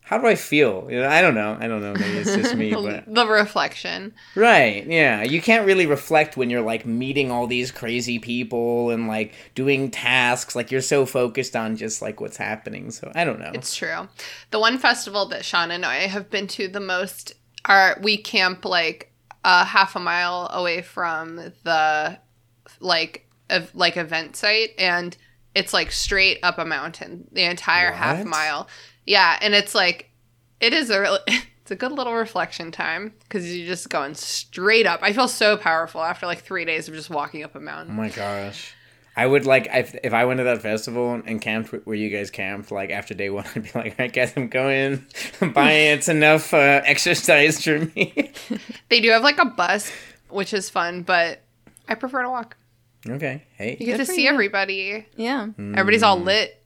Speaker 6: How do I feel?" You know, I don't know. I don't know. Maybe it's just me, but
Speaker 4: the reflection.
Speaker 6: Right, yeah. You can't really reflect when you're like meeting all these crazy people and like doing tasks. Like you're so focused on just like what's happening. So I don't know.
Speaker 4: It's true. The one festival that Sean and I have been to the most are we camp like a half a mile away from the like ev- like event site and it's like straight up a mountain the entire half mile. Yeah, and it's like it is a really, it's a good little reflection time because you're just going straight up. I feel so powerful after like three days of just walking up a mountain.
Speaker 6: Oh my gosh. I would like if, if I went to that festival and camped where you guys camped. Like after day one, I'd be like, I guess I'm going. Bye. It's enough uh, exercise for me.
Speaker 4: They do have like a bus, which is fun, but I prefer to walk.
Speaker 6: okay. Hey.
Speaker 4: You
Speaker 6: Hey.
Speaker 4: get to see
Speaker 5: you.
Speaker 4: everybody.
Speaker 5: Yeah.
Speaker 4: Everybody's all lit,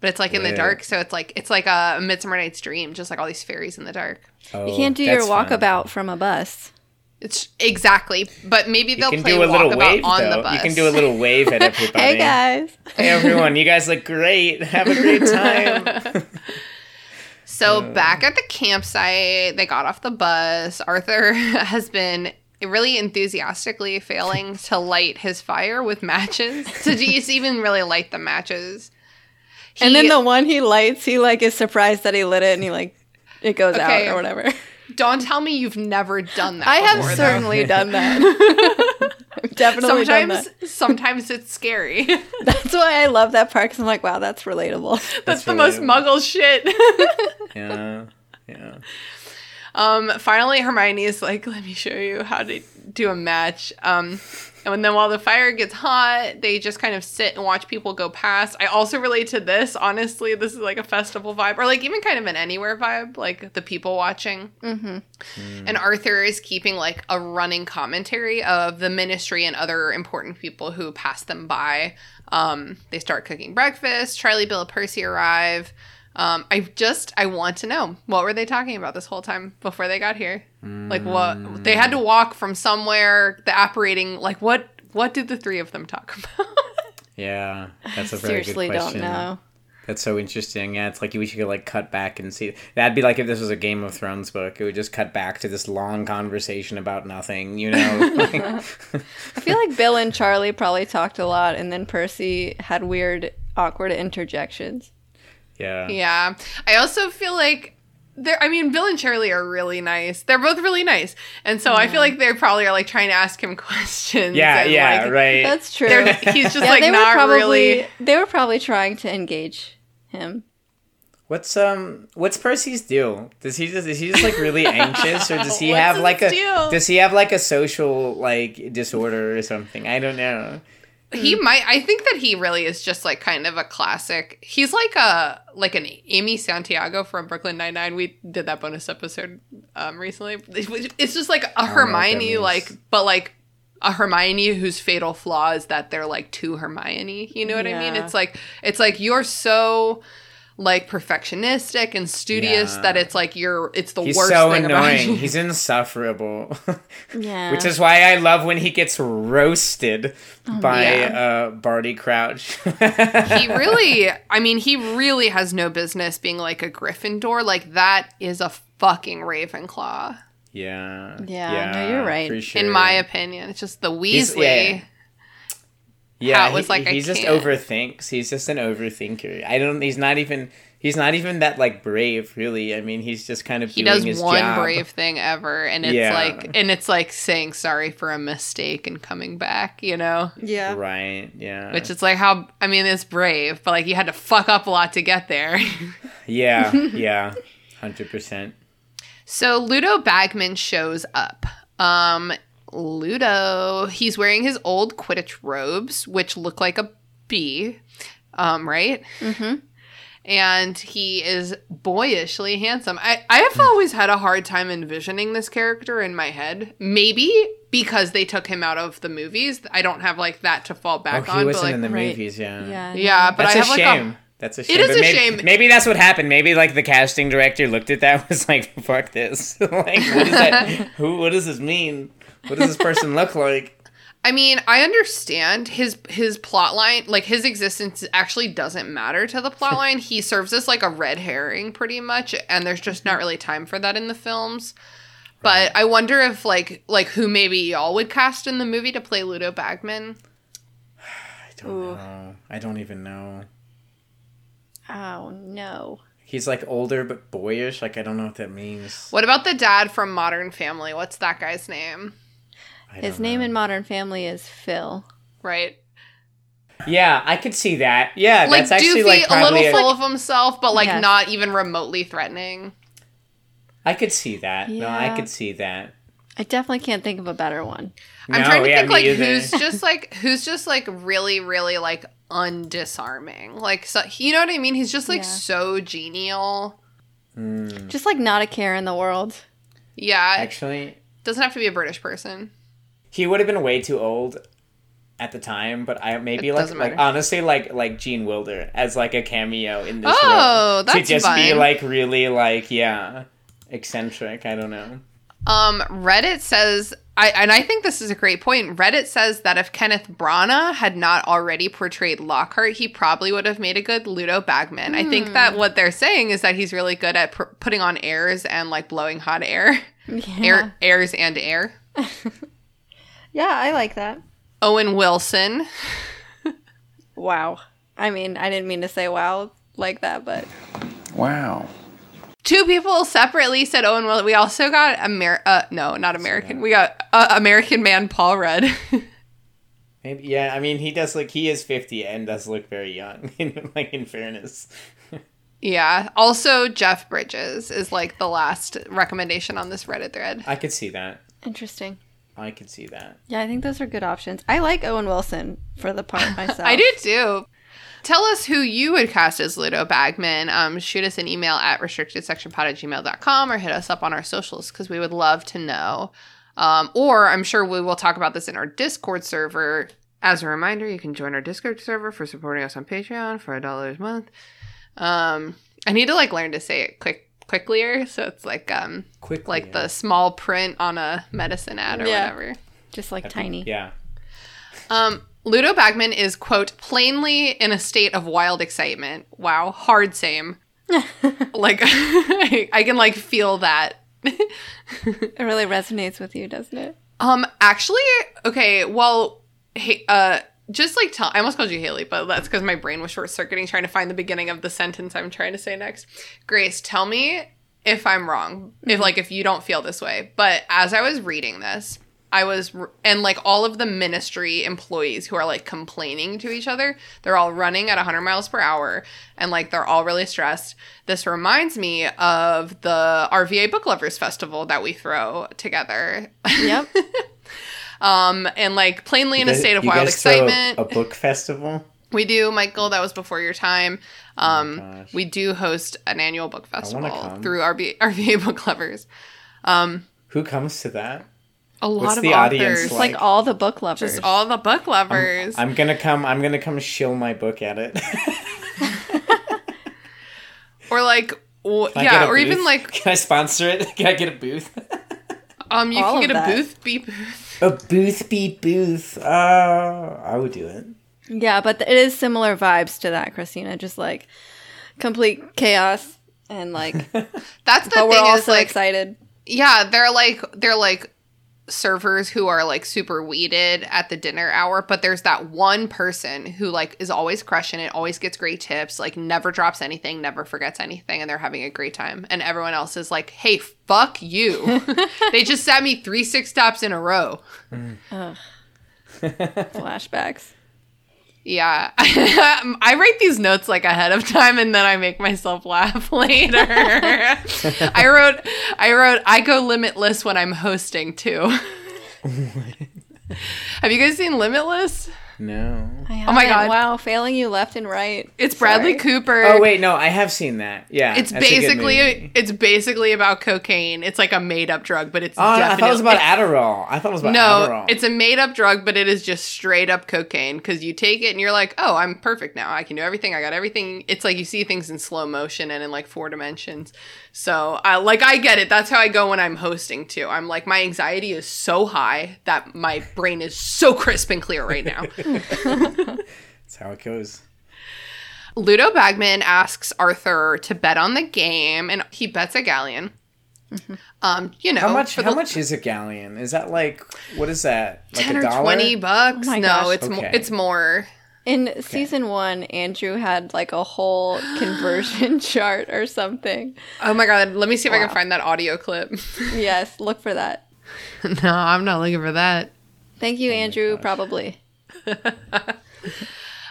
Speaker 4: but it's like in the
Speaker 6: Lit.
Speaker 4: dark, so it's like it's like a Midsummer Night's Dream, just like all these fairies in the dark.
Speaker 6: Oh,
Speaker 5: You can't do your
Speaker 6: that's fun.
Speaker 5: walkabout from a bus.
Speaker 4: It's exactly, but maybe
Speaker 6: You
Speaker 4: they'll
Speaker 6: can
Speaker 4: play
Speaker 6: do a little
Speaker 4: walkabout
Speaker 6: wave
Speaker 4: on
Speaker 6: though.
Speaker 4: the bus.
Speaker 6: You can do a little wave at everybody.
Speaker 5: Hey, guys.
Speaker 6: Hey everyone, you guys look great. Have a great time.
Speaker 4: So back at the campsite, they got off the bus. Arthur has been really enthusiastically failing to light his fire with matches. To just even really light the matches.
Speaker 5: And then the one he lights, he like is surprised that he lit it and he like it goes
Speaker 4: Okay.
Speaker 5: out or whatever.
Speaker 4: don't tell me you've never done that.
Speaker 5: I have
Speaker 4: before, though.
Speaker 5: certainly done that. I've definitely done
Speaker 4: Sometimes,
Speaker 5: that.
Speaker 4: sometimes it's scary.
Speaker 5: That's why I love that part. Cause I'm like, wow, that's relatable.
Speaker 4: That's the most. Muggle shit.
Speaker 6: Yeah. Yeah.
Speaker 4: Um, finally, Hermione is like, "Let me show you how to do a match." Um, and then while the fire gets hot, they just kind of sit and watch people go past. I also relate to this. Honestly, this is like a festival vibe, or like even kind of an anywhere vibe, like the people watching. Mm-hmm. And Arthur is keeping like a running commentary of the ministry and other important people who pass them by. Um, they start cooking breakfast. Charlie, Bill, Percy arrive. Um, I just I want to know what were they talking about this whole time before they got here? Like what they had to walk from somewhere, the operating Like what what did the three of them talk about?
Speaker 6: Yeah, that's a very
Speaker 5: Seriously,
Speaker 6: good
Speaker 5: don't
Speaker 6: question.
Speaker 5: know.
Speaker 6: That's so interesting. Yeah, it's like we should like cut back and see. That'd be like if this was a Game of Thrones book. It would just cut back to this long conversation about nothing. You know?
Speaker 5: I feel like Bill and Charlie probably talked a lot, and then Percy had weird, awkward interjections.
Speaker 6: Yeah.
Speaker 4: yeah, I also feel like. They're, I mean, Bill and Charlie are really nice. They're both really nice, and so I feel like they probably are like trying to ask him questions.
Speaker 6: Yeah,
Speaker 4: and,
Speaker 6: yeah,
Speaker 4: like,
Speaker 6: right.
Speaker 5: That's true.
Speaker 4: they're- He's just
Speaker 5: yeah,
Speaker 4: like
Speaker 5: they
Speaker 4: not
Speaker 5: were probably
Speaker 4: really.
Speaker 5: they were probably trying to engage him.
Speaker 6: What's um what's Percy's deal? Does he just is he just like really anxious or does he have
Speaker 4: his
Speaker 6: like a
Speaker 4: deal?
Speaker 6: does he have like a social like disorder or something? I don't know.
Speaker 4: He might. I think that he really is just like kind of a classic. He's like a like an Amy Santiago from Brooklyn Nine Nine. We did that bonus episode um recently. It's just like a
Speaker 6: know what that
Speaker 4: Hermione, like but like a Hermione whose fatal flaw is that they're like too Hermione. You know what I mean? It's like it's like you're so like perfectionistic and studious
Speaker 6: Yeah.
Speaker 4: that it's like you're it's the worst.
Speaker 6: He's
Speaker 4: worst
Speaker 6: so
Speaker 4: thing about
Speaker 6: annoying.
Speaker 4: you.
Speaker 6: He's insufferable.
Speaker 5: Yeah,
Speaker 6: Which is why I love when he gets roasted by
Speaker 4: yeah.
Speaker 6: uh Barty Crouch.
Speaker 4: he really i mean he really has no business being like a gryffindor like that is a fucking ravenclaw
Speaker 6: yeah.
Speaker 5: Yeah, no, you're right.
Speaker 6: sure.
Speaker 4: in my opinion it's just the
Speaker 6: He's-
Speaker 4: weasley
Speaker 6: yeah. Yeah,
Speaker 4: How it was
Speaker 6: he,
Speaker 4: like, I
Speaker 6: he just
Speaker 4: can't.
Speaker 6: overthinks. He's just an overthinker. I don't. He's not even. He's not even that like brave, really. I mean, he's just kind of
Speaker 4: he
Speaker 6: doing
Speaker 4: does
Speaker 6: his
Speaker 4: one
Speaker 6: job.
Speaker 4: brave thing ever and it's
Speaker 6: Yeah.
Speaker 4: like and it's like saying sorry for a mistake and coming back you know
Speaker 5: yeah.
Speaker 6: Right. Yeah.
Speaker 4: which is like how i mean it's brave but like you had to fuck up a lot to get there
Speaker 6: yeah. Yeah. Hundred percent.
Speaker 4: So Ludo Bagman shows up. Um, Ludo, he's wearing his old Quidditch robes, which look like a bee, um, right? Mm-hmm. And he is boyishly handsome. I, I have always had a hard time envisioning this character in my head. Maybe because they took him out of the movies. I don't have like that to fall
Speaker 6: Oh,
Speaker 4: back
Speaker 6: he
Speaker 4: on.
Speaker 6: wasn't
Speaker 4: but like,
Speaker 6: in the
Speaker 5: right.
Speaker 6: movies. Yeah.
Speaker 5: Yeah,
Speaker 4: yeah, but
Speaker 6: That's
Speaker 4: I
Speaker 6: a
Speaker 4: have like
Speaker 6: shame.
Speaker 4: a
Speaker 6: That's a shame.
Speaker 4: is
Speaker 6: but
Speaker 4: a
Speaker 6: maybe,
Speaker 4: shame.
Speaker 6: Maybe that's what happened. Maybe like the casting director looked at that was like, "Fuck this! like, what is that? Who? What does this mean? What does this person look like?"
Speaker 4: I mean, I understand his his plot line, like his existence actually doesn't matter to the plot line. he serves as like a red herring pretty much, and there's just not really time for that in the films. But I wonder if like like who maybe y'all would cast in the movie to play Ludo Bagman.
Speaker 6: I don't
Speaker 5: Ooh.
Speaker 6: know. I don't even know.
Speaker 5: Oh no.
Speaker 6: He's like older but boyish. Like I don't know what that means.
Speaker 4: What about the dad from Modern Family? What's that guy's name?
Speaker 6: I
Speaker 5: His name
Speaker 6: know.
Speaker 5: in Modern Family is Phil.
Speaker 4: Right?
Speaker 6: Yeah, I could see that. Yeah,
Speaker 4: Like
Speaker 6: that's actually
Speaker 4: doofy,
Speaker 6: like
Speaker 4: a little full of himself, but like
Speaker 5: Yes.
Speaker 4: not even remotely threatening.
Speaker 6: I could see that. No, I could see that.
Speaker 5: I definitely can't think of a better one.
Speaker 4: I'm
Speaker 6: No,
Speaker 4: trying to
Speaker 6: yeah,
Speaker 4: think like
Speaker 6: either.
Speaker 4: who's just like who's just like really really like undisarming. Like so you know what I mean? He's just like
Speaker 5: Yeah.
Speaker 4: so genial.
Speaker 6: Mm,
Speaker 5: Just like not a care in the world.
Speaker 4: Yeah,
Speaker 6: actually,
Speaker 4: doesn't have to be a British person.
Speaker 6: He would have been way too old at the time. But I maybe
Speaker 4: It
Speaker 6: like like honestly like like Gene Wilder as like a cameo in this
Speaker 4: Oh,
Speaker 6: role
Speaker 4: that's
Speaker 6: to just be like really like yeah eccentric. I don't know.
Speaker 4: Um, Reddit says, I and I think this is a great point. Reddit says that if Kenneth Branagh had not already portrayed Lockhart, he probably would have made a good Ludo Bagman. I think that what they're saying is that he's really good at pr- putting on airs and like blowing hot air,
Speaker 5: Yeah.
Speaker 4: air airs and air.
Speaker 5: Yeah, I like that.
Speaker 4: Owen Wilson.
Speaker 5: Wow. I mean, I didn't mean to say wow like that, but
Speaker 3: Wow.
Speaker 4: Two people separately said Owen Wilson. We also got Amer. Uh, no, not American. We got uh, American man Paul Rudd.
Speaker 6: Maybe yeah. I mean, he does look. He is fifty and does look very young. like in fairness.
Speaker 4: yeah. Also, Jeff Bridges is like the last recommendation on this Reddit thread.
Speaker 6: I could see that.
Speaker 5: interesting.
Speaker 6: I can see that.
Speaker 5: Yeah, I think those are good options. I like Owen Wilson for the part myself.
Speaker 4: I do too. Tell us who you would cast as Ludo Bagman. Um, shoot us an email at restrictedsectionpod at gmail.com or hit us up on our socials because we would love to know. Um, or I'm sure we will talk about this in our Discord server. As a reminder, you can join our Discord server for supporting us on Patreon for a dollar a month. Um, I need to like learn to say it quick quicklier, so it's like um
Speaker 6: Quick,
Speaker 4: like the small print on a medicine ad or
Speaker 5: Yeah.
Speaker 4: whatever.
Speaker 5: Just like tiny.
Speaker 6: Yeah.
Speaker 4: Um, Ludo Bagman is quote plainly in a state of wild excitement. Wow, hard same. like I, I can like feel that.
Speaker 5: It really resonates with you, doesn't it?
Speaker 4: Um, actually, okay. Well, hey, uh, just like tell. I almost called you Haley, but that's because my brain was short circuiting trying to find the beginning of the sentence I'm trying to say next. Grace, tell me if I'm wrong. If mm-hmm. like if you don't feel this way, but as I was reading this. I was, and like all of the ministry employees who are like complaining to each other, they're all running at 100 miles per hour and like they're all really stressed. This reminds me of the RVA Book Lovers Festival that we throw together.
Speaker 5: Yep.
Speaker 4: Um, and like plainly in a state of
Speaker 6: you
Speaker 4: wild
Speaker 6: guys throw a-
Speaker 4: excitement.
Speaker 6: A, book festival.
Speaker 4: we do, Michael. That was before your time. Um,
Speaker 6: gosh.
Speaker 4: we do host an annual book festival
Speaker 6: come.
Speaker 4: through RB, RVA Book Lovers. Um,
Speaker 6: Who comes to that?
Speaker 4: a lot
Speaker 6: What's
Speaker 4: of
Speaker 6: the
Speaker 4: authors,
Speaker 6: audience like?
Speaker 5: like all the book lovers.
Speaker 4: just all the book lovers.
Speaker 6: I'm gonna come. I'm gonna come shill my book at it.
Speaker 4: or like, w-
Speaker 6: Can I get
Speaker 4: yeah,
Speaker 6: a
Speaker 4: or even like,
Speaker 6: Can I sponsor it? Can I get a booth?
Speaker 4: um, you
Speaker 5: All
Speaker 4: can
Speaker 5: of
Speaker 4: get a
Speaker 5: that.
Speaker 4: booth Be booth.
Speaker 6: A booth beat booth. Uh, I would do it.
Speaker 5: yeah, but it is similar vibes to that, Christina. Just like complete chaos and like,
Speaker 4: That's the thing.
Speaker 5: we're
Speaker 4: thing
Speaker 5: all
Speaker 4: is
Speaker 5: so
Speaker 4: like,
Speaker 5: excited.
Speaker 4: yeah, they're like they're like servers who are like super weeded at the dinner hour, but there's that one person who like is always crushing it, always gets great tips, like never drops anything, never forgets anything, and they're having a great time. And everyone else is like, "Hey, fuck you!" they just sat me three six stops in a row. Mm.
Speaker 5: Flashbacks.
Speaker 4: Yeah, I write these notes like ahead of time, and then I make myself laugh later. I wrote, I wrote, I go limitless when I'm hosting too. Have you guys seen Limitless?
Speaker 6: No.
Speaker 5: I
Speaker 4: Oh my. God.
Speaker 5: Wow, failing you left and right.
Speaker 4: It's Bradley
Speaker 5: Sorry.
Speaker 4: Cooper.
Speaker 6: Oh wait, no, I have seen that. Yeah,
Speaker 4: It's
Speaker 6: that's a good
Speaker 4: basically it's basically about cocaine. It's like a made up drug, but it's
Speaker 6: Oh, I thought it was about Adderall. I thought it was about
Speaker 4: no,
Speaker 6: Adderall.
Speaker 4: it's a made up drug, but it is just straight up cocaine because you take it and you're like, oh, I'm perfect now. I can do everything. I got everything. It's like you see things in slow motion and in like four dimensions. So, I like, I get it. That's how I go when I'm hosting too. I'm like, my anxiety is so high that my brain is so crisp and clear right now.
Speaker 6: That's how it goes.
Speaker 4: Ludo Bagman asks Arthur to bet on the game, and he bets a galleon. Um, you know,
Speaker 6: How much? How
Speaker 4: the-
Speaker 6: much is a galleon? Is that like what is that? Like
Speaker 4: 10
Speaker 6: a
Speaker 4: or
Speaker 6: dollar?
Speaker 4: 20 bucks?
Speaker 5: Oh
Speaker 4: no,
Speaker 5: gosh.
Speaker 4: it's more
Speaker 6: Okay.
Speaker 4: it's more.
Speaker 5: In season one, Andrew had like a whole conversion chart or something.
Speaker 4: Oh my god, let me see if I can find that audio clip.
Speaker 5: Yes, look for that.
Speaker 4: no, I'm not looking for that.
Speaker 5: Thank you, oh Andrew. Probably.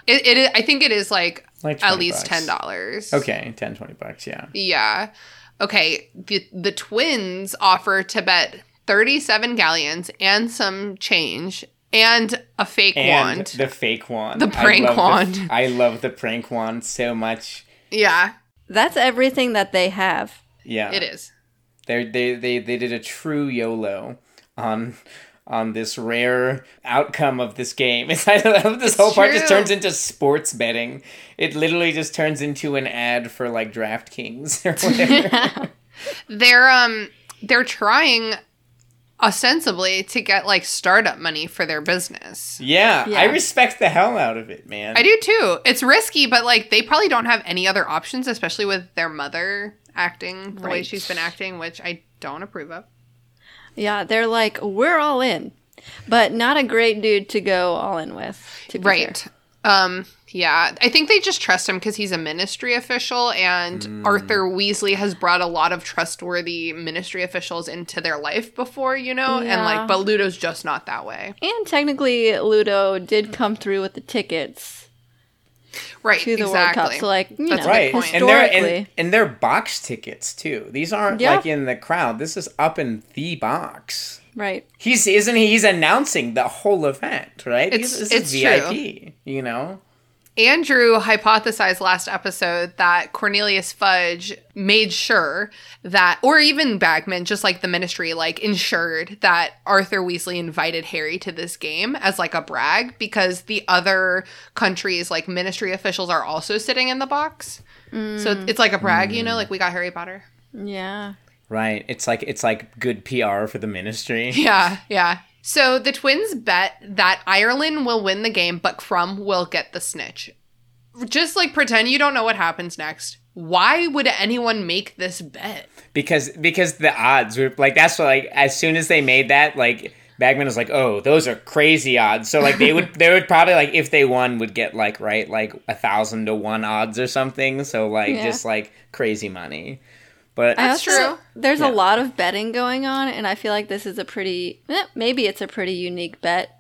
Speaker 4: It, it is, I think it is like,
Speaker 6: Like
Speaker 4: at least
Speaker 6: bucks.
Speaker 4: $10.
Speaker 6: Okay, 10, 20 bucks. Yeah.
Speaker 4: Yeah. Okay, the the twins offer to bet 37 galleons and some change and a fake
Speaker 6: And
Speaker 4: wand.
Speaker 6: the fake wand.
Speaker 4: The
Speaker 6: I
Speaker 4: prank
Speaker 6: the-
Speaker 4: wand.
Speaker 6: I love the prank wand so much.
Speaker 4: yeah,
Speaker 5: That's everything that they have.
Speaker 6: Yeah.
Speaker 4: it is.
Speaker 6: They they they they did a true YOLO on on this rare outcome of this game. It's I love this whole part just turns into sports betting. It literally just turns into an ad for like DraftKings or whatever.
Speaker 4: They're um they're trying ostensibly to get like startup money for their business.
Speaker 6: yeah, I respect the hell out of it, man.
Speaker 4: I do too. It's risky, but like they probably don't have any other options, especially with their mother acting the way she's been acting, which I don't approve of.
Speaker 5: Yeah, they're like, we're all in, but not a great dude to go all in with. To be
Speaker 4: Right.
Speaker 5: fair.
Speaker 4: Um yeah, I think they just trust him because he's a ministry official, and mm. Arthur Weasley has brought a lot of trustworthy ministry officials into their life before, you know, and like, but Ludo's just not that way,
Speaker 5: And technically, Ludo did come through with the tickets
Speaker 4: right?
Speaker 5: to the
Speaker 4: exactly.
Speaker 5: World Cup. So, like, you
Speaker 4: That's
Speaker 5: know,
Speaker 4: good
Speaker 6: right,
Speaker 4: point.
Speaker 6: and they're
Speaker 5: historically,
Speaker 6: and, and they're box tickets too. These aren't
Speaker 5: Yeah.
Speaker 6: like in the crowd. This is up in the box.
Speaker 5: right?
Speaker 6: He's isn't he? He's announcing the whole event, right?
Speaker 4: It's-
Speaker 6: He's- this
Speaker 4: it's
Speaker 6: is
Speaker 4: true.
Speaker 6: VIP. You know.
Speaker 4: Andrew hypothesized last episode that Cornelius Fudge made sure that, or even Bagman, just like the ministry, like ensured that Arthur Weasley invited Harry to this game as like a brag because the other countries, like ministry officials, are also sitting in the box. So it's- it's like a brag, you know, mm. like we got Harry Potter.
Speaker 5: Yeah.
Speaker 6: Right. It's like it's like good PR for the ministry.
Speaker 4: Yeah, yeah. So the twins bet that Ireland will win the game, but Krum will get the snitch. Just like pretend you don't know what happens next. Why would anyone make this bet?
Speaker 6: because because the odds were like that's what like as soon as they made that like Bagman was like oh those are crazy odds so like they would they would probably like if they won would get like right like a thousand to one odds or something so like
Speaker 5: Yeah.
Speaker 6: just like crazy money but
Speaker 4: That's true.
Speaker 5: There's
Speaker 6: Yeah.
Speaker 5: a lot of betting going on, and I feel like this is a pretty, eh, maybe it's a pretty unique bet.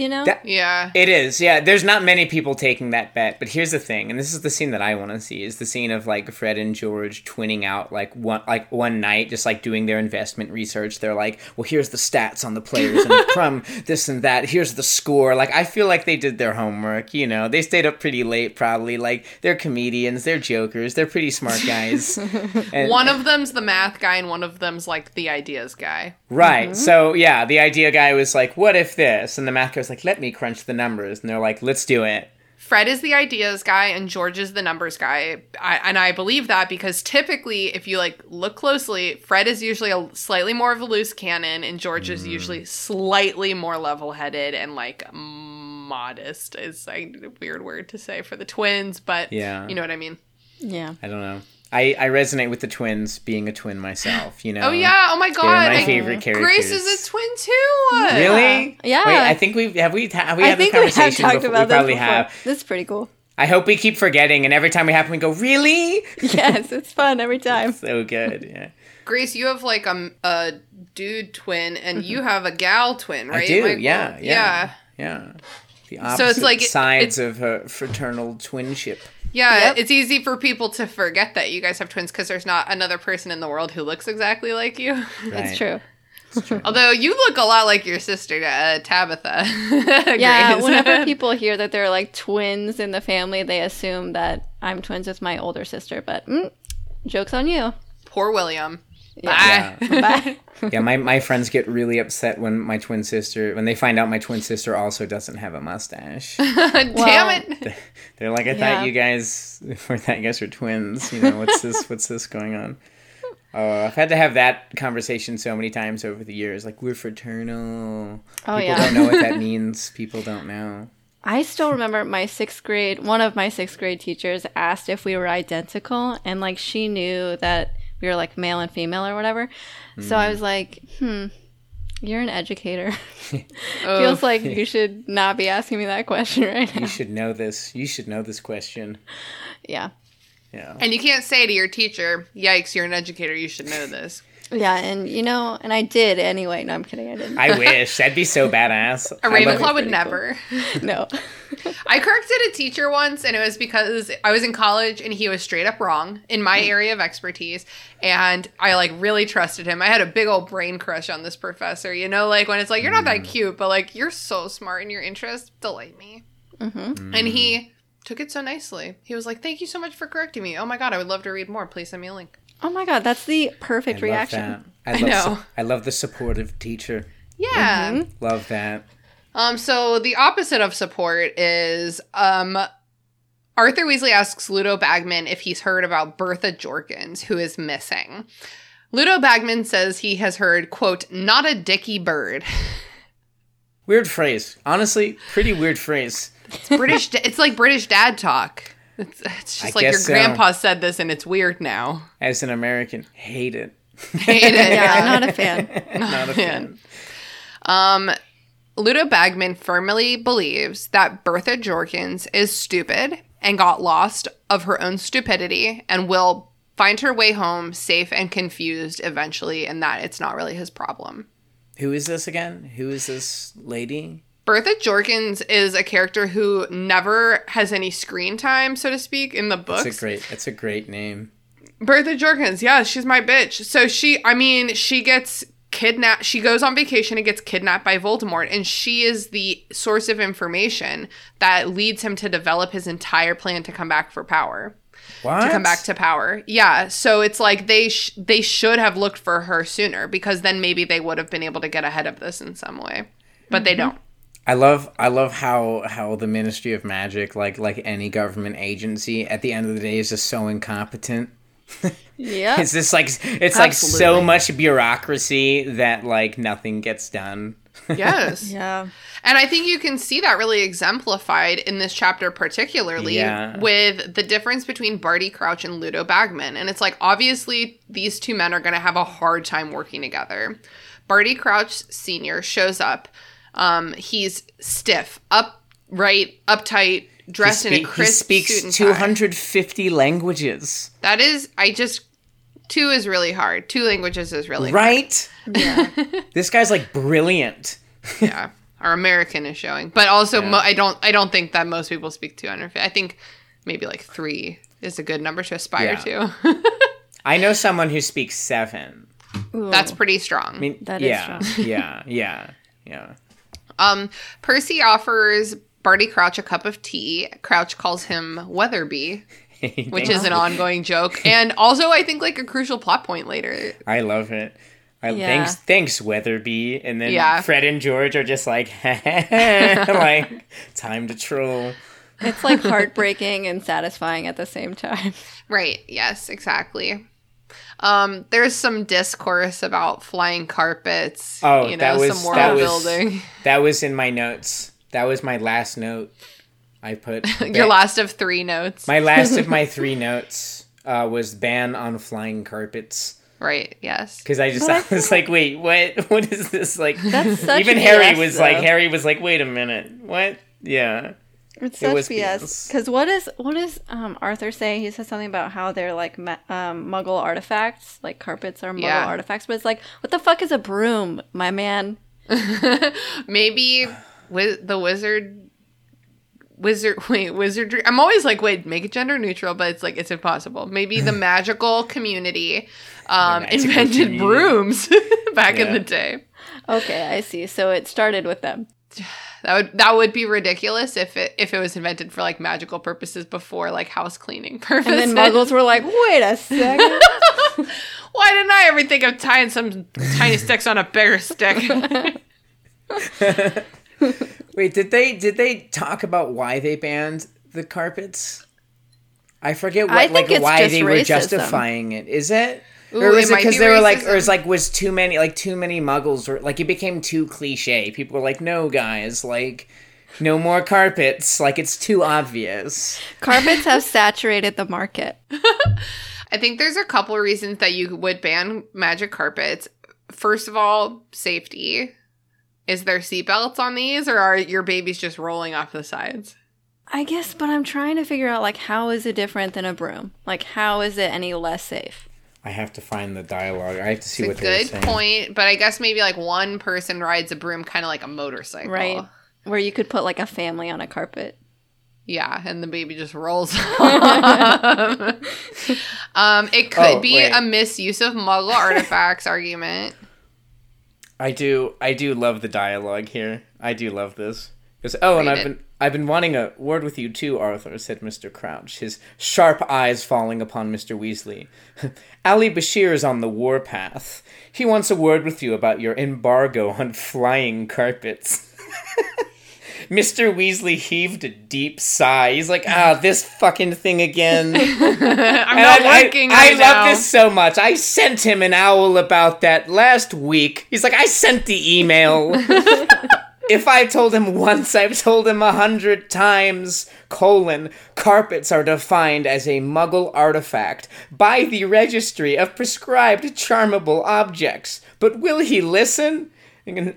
Speaker 5: You know?
Speaker 6: That-
Speaker 4: Yeah.
Speaker 6: It is, yeah. There's not many people taking that bet, but here's the thing, and this is the scene that I want to see: is the scene of like Fred and George twinning out like one like one night, just like doing their investment research. They're like, "Well, here's the stats on the players and from this and that. Here's the score." Like, I feel like they did their homework. You know, they stayed up pretty late, probably. Like, they're comedians, they're jokers, they're pretty smart guys. And-
Speaker 4: One of them's the math guy, and one of them's like the ideas guy.
Speaker 6: Right. Mm-hmm. So yeah, the idea guy was like, "What if this?" And the math guy was like, "Let me crunch the numbers." And they're like, "Let's do it."
Speaker 4: Fred is the ideas guy, and George is the numbers guy. I, and I believe that because typically, if you like look closely, Fred is usually a slightly more of a loose cannon, and George is
Speaker 6: Mm.
Speaker 4: usually slightly more level-headed and like modest. Is like a weird word to say for the twins, but
Speaker 6: Yeah.
Speaker 4: you know what I mean.
Speaker 5: yeah.
Speaker 6: I don't know. I, I resonate with the twins being a twin myself, you oh, know.
Speaker 4: Oh yeah! Oh my god!
Speaker 6: They're my
Speaker 4: I-
Speaker 6: favorite characters.
Speaker 4: Grace is a twin too.
Speaker 6: Really?
Speaker 5: Yeah.
Speaker 6: Wait, I think we've have we have we
Speaker 5: I
Speaker 6: had this
Speaker 5: think we have talked
Speaker 6: before.
Speaker 5: about
Speaker 6: we
Speaker 5: this
Speaker 6: probably
Speaker 5: before.
Speaker 6: have.
Speaker 5: This is pretty cool.
Speaker 6: I hope we keep forgetting, and every time we happen, we go, "Really?"
Speaker 5: yes, it's fun every time.
Speaker 6: so good. Yeah.
Speaker 4: Grace, you have like a, a dude twin, and you mm-hmm. have a gal twin, right?
Speaker 6: I do.
Speaker 4: Michael?
Speaker 6: yeah, yeah.
Speaker 4: yeah.
Speaker 6: Yeah. The
Speaker 4: So
Speaker 6: opposite
Speaker 4: it's like-
Speaker 6: sides of a fraternal twinship.
Speaker 4: Yeah,
Speaker 5: Yep.
Speaker 4: it's easy for people to forget that you guys have twins because there's not another person in the world who looks exactly like you.
Speaker 5: That's
Speaker 6: Right.
Speaker 5: true.
Speaker 4: Although you look a lot like your sister, uh, Tabitha.
Speaker 5: Yeah, whenever people hear that there are like twins in the family, they assume that I'm twins with my older sister, but mm, joke's on you.
Speaker 4: Poor William.
Speaker 5: Yeah.
Speaker 4: Bye.
Speaker 5: Bye.
Speaker 6: Yeah, my, my friends get really upset when my twin sister when they find out my twin sister also doesn't have a mustache.
Speaker 4: Damn
Speaker 5: Well-
Speaker 4: it.
Speaker 6: They're like, I
Speaker 5: Yeah.
Speaker 6: thought you guys were that you guys were twins. You know, what's this? What's this going on? Oh, I've had to have that conversation so many times over the years. Like, we're fraternal.
Speaker 5: Oh,
Speaker 6: People
Speaker 5: yeah.
Speaker 6: don't know what that means. People don't know.
Speaker 5: I still remember my sixth grade, one of my sixth grade teachers asked if we were identical, and like she knew that we were like male and female or whatever. So I was like, hmm, you're an educator. Feels like you should not be asking me that question right now.
Speaker 6: You should know this. You should know this question.
Speaker 5: Yeah.
Speaker 6: Yeah.
Speaker 4: And you can't say to your teacher, yikes, you're an educator, you should know this.
Speaker 5: Yeah, and you know, and I did anyway. No, I'm kidding. I didn't.
Speaker 6: I wish that'd be so badass.
Speaker 4: A
Speaker 6: love
Speaker 4: Ravenclaw would
Speaker 5: pretty
Speaker 4: never.
Speaker 5: no.
Speaker 4: I corrected a teacher once, and it was because I was in college and he was straight up wrong in my mm. area of expertise. And I like really trusted him. I had a big old brain crush on this professor. You know, like when it's like, you're not that mm. cute, but like you're so smart and your interests delight me.
Speaker 5: Mm-hmm.
Speaker 4: And mm. he took it so nicely. He was like, thank you so much for correcting me. Oh my God, I would love to read more. Please send me a link.
Speaker 5: Oh my god, that's the
Speaker 6: I
Speaker 5: perfect
Speaker 6: love
Speaker 5: reaction.
Speaker 6: that. I,
Speaker 4: I
Speaker 6: love
Speaker 4: know.
Speaker 6: su- I love the supportive teacher.
Speaker 4: Yeah.
Speaker 6: Love that.
Speaker 4: Um, so the opposite of support is um Arthur Weasley asks Ludo Bagman if he's heard about Bertha Jorkins, who is missing. Ludo Bagman says he has heard, quote, not a dicky bird.
Speaker 6: Weird phrase. Honestly, pretty weird phrase.
Speaker 4: It's British it's like British dad talk. It's, it's just
Speaker 6: I
Speaker 4: like your
Speaker 6: guess so.
Speaker 4: grandpa said this and it's weird now.
Speaker 6: As an American, hate it.
Speaker 4: Hate it.
Speaker 5: Yeah, not a fan.
Speaker 6: Not a fan.
Speaker 4: Um, Ludo Bagman firmly believes that Bertha Jorkins is stupid and got lost of her own stupidity and will find her way home safe and confused eventually, and that it's not really his problem.
Speaker 6: Who is this again? Who is this lady?
Speaker 4: Bertha Jorkins is a character who never has any screen time, so to speak, in the books.
Speaker 6: That's a great. That's a great name.
Speaker 4: Bertha Jorkins, yeah, she's my bitch. So she, I mean, she gets kidnapped. She goes on vacation and gets kidnapped by Voldemort, and she is the source of information that leads him to develop his entire plan to come back for power,
Speaker 6: What?
Speaker 4: to come back to power. Yeah, so it's like they sh- they should have looked for her sooner because then maybe they would have been able to get ahead of this in some way, but they mm-hmm. don't.
Speaker 6: I love I love how how the Ministry of Magic, like like any government agency, at the end of the day is just so incompetent.
Speaker 5: Yeah.
Speaker 6: It's just like it's like so much bureaucracy that like nothing gets done.
Speaker 4: Yes.
Speaker 5: yeah.
Speaker 4: And I think you can see that really exemplified in this chapter, particularly
Speaker 6: Yeah.
Speaker 4: with the difference between Barty Crouch and Ludo Bagman. And it's like, obviously, these two men are going to have a hard time working together. Barty Crouch Sr. shows up. Um, he's stiff, upright, uptight, dressed in
Speaker 6: He
Speaker 4: a
Speaker 6: spe-
Speaker 4: crisp
Speaker 6: he
Speaker 4: suit
Speaker 6: speaks
Speaker 4: and
Speaker 6: two
Speaker 4: tie.
Speaker 6: hundred fifty languages.
Speaker 4: That is, I just, two is really hard. Two languages is really hard.
Speaker 6: Right?
Speaker 5: Yeah.
Speaker 6: This guy's like brilliant.
Speaker 4: yeah our american is showing but also
Speaker 6: Yeah.
Speaker 4: mo- i don't i don't think that most people speak 200 i think maybe like three is a good number to aspire
Speaker 6: Yeah.
Speaker 4: to
Speaker 6: I know someone who speaks seven.
Speaker 4: that's pretty strong
Speaker 6: I mean,
Speaker 5: That is
Speaker 6: yeah,
Speaker 5: strong.
Speaker 6: yeah, yeah, yeah.
Speaker 4: Um percy offers barty crouch a cup of tea crouch calls him weatherby which is an ongoing joke and also i think like a crucial plot point later
Speaker 6: I love it. I,
Speaker 5: Yeah.
Speaker 6: Thanks, thanks, Weatherby. And then
Speaker 4: Yeah.
Speaker 6: Fred and George are just like, like, time to troll.
Speaker 5: It's like heartbreaking and satisfying at the same time.
Speaker 4: right yes exactly um there's some discourse about flying carpets
Speaker 6: Oh,
Speaker 4: you know
Speaker 6: that was
Speaker 4: some world
Speaker 6: that was
Speaker 4: building
Speaker 6: that was in my notes. That was my last note. I put
Speaker 4: your last of three notes
Speaker 6: My last of my three notes uh, was ban on flying carpets.
Speaker 4: Right. Yes.
Speaker 6: Because I just I was like, wait, what? What is this like?
Speaker 5: That's such
Speaker 6: Even Harry
Speaker 5: BS,
Speaker 6: was like. Harry was like, wait a minute, what? Yeah.
Speaker 5: It's
Speaker 6: It
Speaker 5: such
Speaker 6: was
Speaker 5: BS. Because what is what does um, Arthur say? He says something about how they're like ma- um, Muggle artifacts, like carpets are Muggle
Speaker 4: Yeah.
Speaker 5: artifacts. But it's like, what the fuck is a broom, my man?
Speaker 4: Maybe with the wizard. Wizard, wait, wizardry. I'm always like, wait, make it gender neutral, but it's like it's impossible. Maybe the magical community um,
Speaker 6: magical
Speaker 4: invented
Speaker 6: community.
Speaker 4: brooms back in the day.
Speaker 5: Okay, I see. So it started with them.
Speaker 4: That would that would be ridiculous if it if it was invented for like magical purposes before like house cleaning purposes.
Speaker 5: And then Muggles were like, wait a second.
Speaker 4: Why didn't I ever think of tying some tiny sticks on a bigger stick?
Speaker 6: Wait, did they did they talk about why they banned the carpets? I forget what
Speaker 5: I think
Speaker 6: like
Speaker 5: it's
Speaker 6: why
Speaker 5: just
Speaker 6: they were
Speaker 5: racism.
Speaker 6: justifying it. Is it?
Speaker 4: Ooh,
Speaker 6: or was
Speaker 4: it
Speaker 6: it because
Speaker 4: be
Speaker 6: they were like, or
Speaker 4: racism.
Speaker 6: it's like was too many like too many muggles or like it became too cliche. People were like, no guys, like no more carpets. Like it's too obvious.
Speaker 5: Carpets have saturated the market.
Speaker 4: I think there's a couple reasons that you would ban magic carpets. First of all, safety. Is there seatbelts on these, or are your babies just rolling off the sides?
Speaker 5: I guess, but I'm trying to figure out like how is it different than a broom? Like how is it any less safe?
Speaker 6: I have to find the dialogue. I have to see
Speaker 4: It's a
Speaker 6: what they're
Speaker 4: good
Speaker 6: saying.
Speaker 4: point, but I guess maybe like one person rides a broom kind of like a motorcycle.
Speaker 5: Right. Where you could put like a family on a carpet.
Speaker 4: Yeah, and the baby just rolls um, it could
Speaker 6: Oh,
Speaker 4: be
Speaker 6: wait.
Speaker 4: a misuse of Muggle artifacts argument.
Speaker 6: I do I do love the dialogue here. I do love this. Because oh, and I've
Speaker 4: it.
Speaker 6: been I've been wanting a word with you too, Arthur," said Mr. Crouch, his sharp eyes falling upon Mr. Weasley. Ali Bashir is on the warpath. He wants a word with you about your embargo on flying carpets. Mr. Weasley heaved a deep sigh. He's like, "Ah, this fucking thing again."
Speaker 4: I'm
Speaker 6: And
Speaker 4: not
Speaker 6: I,
Speaker 4: working
Speaker 6: I,
Speaker 4: right
Speaker 6: I
Speaker 4: now.
Speaker 6: love this so much. I sent him an owl about that last week. He's like, I sent the email. If I told him once, I've told him a hundred times. Colon, carpets are defined as a muggle artifact by the registry of proscribed charmable objects. But will he listen?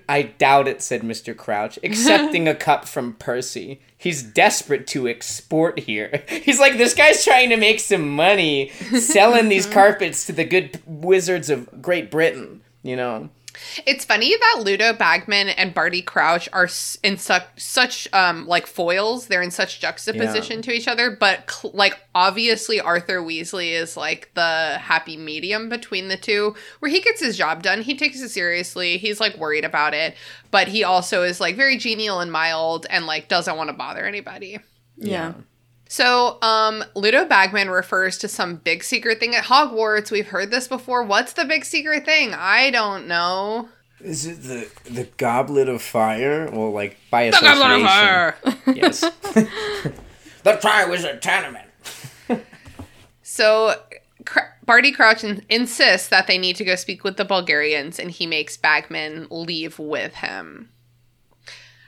Speaker 6: I doubt it, said Mr. Crouch, accepting a cup from Percy. He's desperate to export here. He's like, this guy's trying to make some money selling these carpets to the good wizards of Great Britain, you know?
Speaker 4: It's funny that Ludo Bagman and Barty Crouch are in such such um like foils. They're in such juxtaposition to each other, but cl- like obviously Arthur Weasley is like the happy medium between the two, where he gets his job done. He takes it seriously. He's like worried about it, but he also is like very genial and mild and like doesn't want to bother anybody.
Speaker 5: Yeah.
Speaker 4: So, um, Ludo Bagman refers to some big secret thing at Hogwarts. We've heard this before. What's the big secret thing? I don't know.
Speaker 6: Is it the the goblet of fire? Well, like by a-
Speaker 4: The
Speaker 6: association.
Speaker 4: Goblet of Fire.
Speaker 6: Yes. the Triwizard Tournament.
Speaker 4: So Cr- Barty Crouch in- insists that they need to go speak with the Bulgarians, and he makes Bagman leave with him.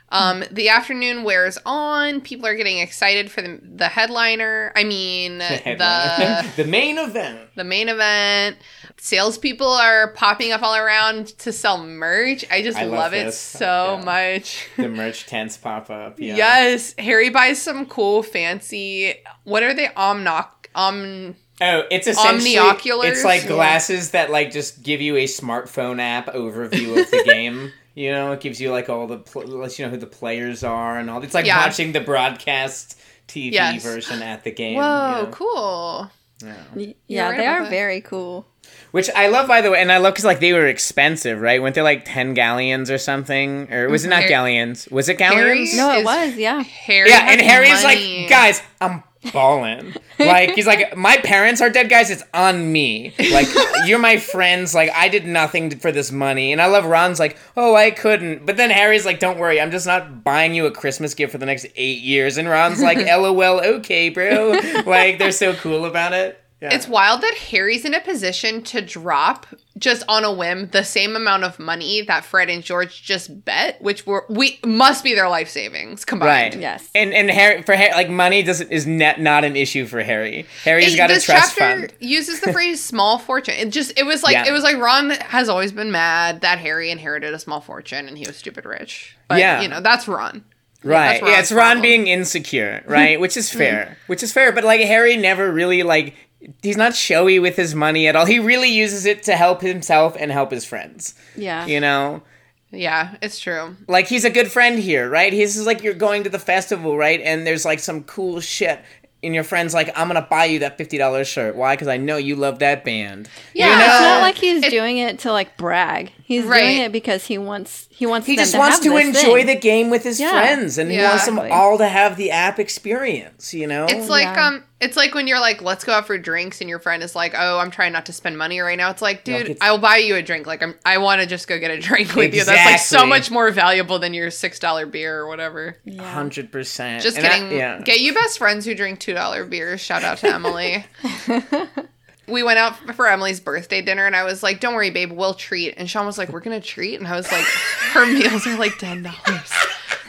Speaker 4: Um, the afternoon wears on. People are getting excited for the, the headliner. I mean, the
Speaker 6: the main event.
Speaker 4: the main event. Salespeople are popping up all around to sell merch. I just
Speaker 6: I love
Speaker 4: love, it so
Speaker 6: Yeah.
Speaker 4: much.
Speaker 6: The merch tents pop up. Yeah.
Speaker 4: Yes, Harry buys some cool, fancy. What are they? Omnoc. Om.
Speaker 6: Oh, it's essentially
Speaker 4: Omnioculars?
Speaker 6: it's like glasses that like just give you a smartphone app overview of the game. You know, it gives you like all the pl- lets you know who the players are and all. It's like
Speaker 4: Yeah.
Speaker 6: watching the broadcast TV
Speaker 4: Yes.
Speaker 6: version at the game.
Speaker 4: Whoa,
Speaker 6: yeah.
Speaker 4: cool.
Speaker 6: Yeah.
Speaker 5: Y- Yeah,
Speaker 4: right
Speaker 5: they are
Speaker 4: that.
Speaker 5: very cool.
Speaker 6: Which I love, by the way, and I love because like they were expensive, right? Weren't they like ten galleons or something? Or was it mm-hmm. not
Speaker 4: Har-
Speaker 6: galleons? Was it
Speaker 4: Harry
Speaker 6: galleons?
Speaker 5: No, it
Speaker 4: is-
Speaker 5: was, yeah.
Speaker 4: Harry.
Speaker 6: Yeah, and Harry's
Speaker 4: money.
Speaker 6: like, guys, I'm balling. like he's like, my parents are dead, guys. It's on me. Like you're my friends. Like I did nothing for this money, and I love Ron's like, oh, I couldn't. But then Harry's like, don't worry, I'm just not buying you a Christmas gift for the next eight years. And Ron's like, lol, okay, bro. Like they're so cool about it. Yeah.
Speaker 4: It's wild that Harry's in a position to drop just on a whim the same amount of money that Fred and George just bet, which were we must be their life savings combined.
Speaker 6: Right.
Speaker 5: Yes.
Speaker 6: And and Harry for Harry, like money doesn't is net not an issue for Harry. Harry's
Speaker 4: It-
Speaker 6: got a trust
Speaker 4: chapter
Speaker 6: fund.
Speaker 4: uses the phrase "small fortune." It just it was like
Speaker 6: Yeah.
Speaker 4: it was like Ron has always been mad that Harry inherited a small fortune and he was stupid rich. But
Speaker 6: Yeah.
Speaker 4: you know that's Ron.
Speaker 6: Right.
Speaker 4: that's
Speaker 6: Yeah, it's Ron
Speaker 4: problem.
Speaker 6: being insecure, right? Which is fair. Which is fair, but like Harry never really like he's not showy with his money at all. He really uses it to help himself and help his friends.
Speaker 5: Yeah.
Speaker 6: You know?
Speaker 4: Yeah, it's true.
Speaker 6: Like he's a good friend here, right? He's just like you're going to the festival, right? And there's like some cool shit. And your friend's like, I'm gonna buy you that fifty dollars shirt. Why? Because I know you love that band.
Speaker 4: Yeah,
Speaker 6: you know?
Speaker 5: It's not like he's
Speaker 4: It-
Speaker 5: doing it to like brag. He's
Speaker 4: Right.
Speaker 5: doing it because he wants he wants
Speaker 6: he
Speaker 5: them
Speaker 6: just
Speaker 5: to
Speaker 6: wants
Speaker 5: have
Speaker 6: to enjoy
Speaker 5: thing.
Speaker 6: the game with his
Speaker 5: Yeah.
Speaker 6: friends, and he wants them all to have the app experience. You know?
Speaker 4: It's like
Speaker 5: yeah.
Speaker 4: um, it's like when you're like, let's go out for drinks, and your friend is like, oh, I'm trying not to spend money right now. It's like,
Speaker 6: Like,
Speaker 4: dude,
Speaker 6: it's-
Speaker 4: I will buy you a drink. Like, I'm, I want to just go get a drink with you. That's like so much more valuable than your six dollar beer or whatever.
Speaker 5: Yeah.
Speaker 6: hundred percent.
Speaker 4: Just
Speaker 6: And I-
Speaker 4: kidding.
Speaker 6: yeah.
Speaker 4: Get you best friends who drink two dollar beers. Shout out to Emily. we went out for Emily's birthday dinner, and I was like, "Don't worry, babe, we'll treat." And Sean was like, "We're gonna treat," and I was like, "Her meals are like ten dollars.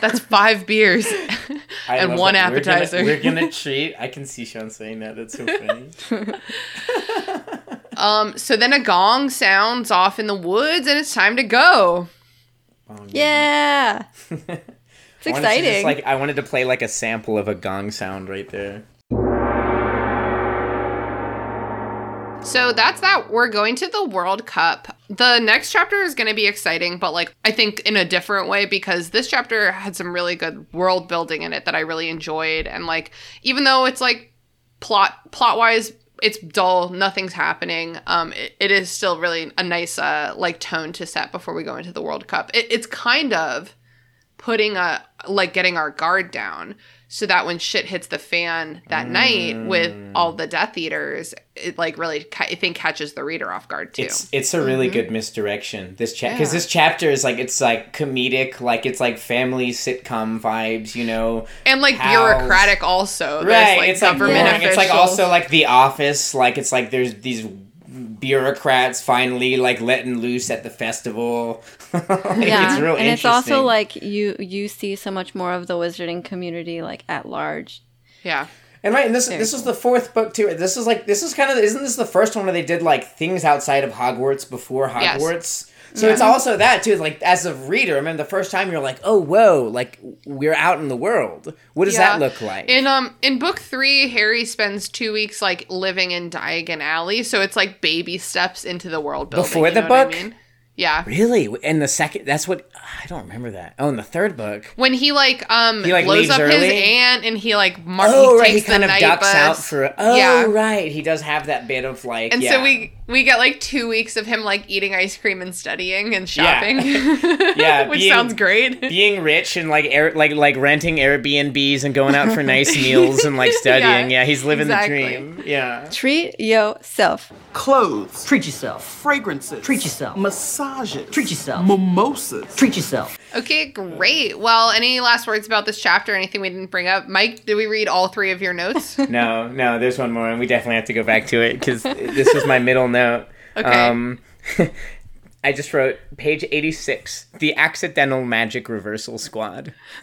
Speaker 4: That's five beers and one
Speaker 6: that. We're gonna-
Speaker 4: appetizer."
Speaker 6: We're gonna, treat. I can see Sean saying that. That's so funny.
Speaker 4: Um, so then a gong sounds off in the woods, and it's time to go.
Speaker 6: Oh,
Speaker 5: Yeah. It's
Speaker 6: I wanted just,
Speaker 5: exciting.
Speaker 6: like I wanted to play like a sample of a gong sound right there.
Speaker 4: So that's that. We're going to the World Cup. The next chapter is going to be exciting, but like I think in a different way because this chapter had some really good world building in it that I really enjoyed. And like even though it's like plot plot wise it's dull, nothing's happening. Um, it, it is still really a nice uh like tone to set before we go into the World Cup. It, it's kind of putting a like getting our guard down so that when shit hits the fan that night with all the Death Eaters, it like really ca- I think catches the reader off guard too.
Speaker 6: It's it's a really good misdirection. This chapter because
Speaker 4: Mm-hmm. Yeah.
Speaker 6: this chapter is like it's like comedic, like it's like family sitcom vibes. You know,
Speaker 4: and like
Speaker 6: House.
Speaker 4: bureaucratic also. There's,
Speaker 6: right?
Speaker 4: like
Speaker 6: it's like
Speaker 4: government
Speaker 6: boring. It's like also like The Office. Like it's like there's these bureaucrats finally like letting loose at the festival. Like,
Speaker 5: yeah.
Speaker 6: it's real
Speaker 5: and it's also like you you see so much more of the wizarding community like at large.
Speaker 4: yeah.
Speaker 6: And right, and this this is the fourth book too. This is like this is kind of isn't this the first one where they did like things outside of Hogwarts before Hogwarts? Yes. So it's also that too. Like as a reader, I mean, the first time you're like, oh whoa, like we're out in the world. What does
Speaker 4: Yeah.
Speaker 6: that look like?
Speaker 4: In um in book three, Harry spends two weeks like living in Diagon Alley, so it's like baby steps into the world building.
Speaker 6: Before the
Speaker 4: what I
Speaker 6: book?
Speaker 4: mean? Yeah.
Speaker 6: really? In the second, that's what I don't remember that. Oh, in the third book.
Speaker 4: When he like um
Speaker 6: He, like,
Speaker 4: blows up his
Speaker 6: early?
Speaker 4: aunt and he like mar-
Speaker 6: Oh,
Speaker 4: he
Speaker 6: right. He
Speaker 4: takes
Speaker 6: kind
Speaker 4: the
Speaker 6: of
Speaker 4: Knight
Speaker 6: ducks
Speaker 4: bus.
Speaker 6: out for. Oh,
Speaker 4: Yeah.
Speaker 6: right. He does have that bit of like.
Speaker 4: And
Speaker 6: yeah.
Speaker 4: so we We get like two weeks of him like eating ice cream and studying and shopping.
Speaker 6: Yeah,
Speaker 4: which
Speaker 6: being-
Speaker 4: sounds great.
Speaker 6: Being rich and like air, like like renting Airbnbs and going out for nice meals and like studying.
Speaker 4: Yeah,
Speaker 6: Yeah, he's living
Speaker 4: exactly.
Speaker 6: the dream. Yeah.
Speaker 5: Treat yourself.
Speaker 2: Clothes.
Speaker 7: Treat yourself.
Speaker 2: Fragrances.
Speaker 7: Treat yourself.
Speaker 2: Massages.
Speaker 7: Treat yourself.
Speaker 2: Mimosas.
Speaker 7: Treat yourself.
Speaker 4: Okay, great. Well, any last words about this chapter? Anything we didn't bring up? Mike, did we read all three of your notes?
Speaker 6: No, no, there's one more, and we definitely have to go back to it because this was my middle note.
Speaker 4: Okay.
Speaker 6: Um, I just wrote page 86, the accidental magic reversal squad.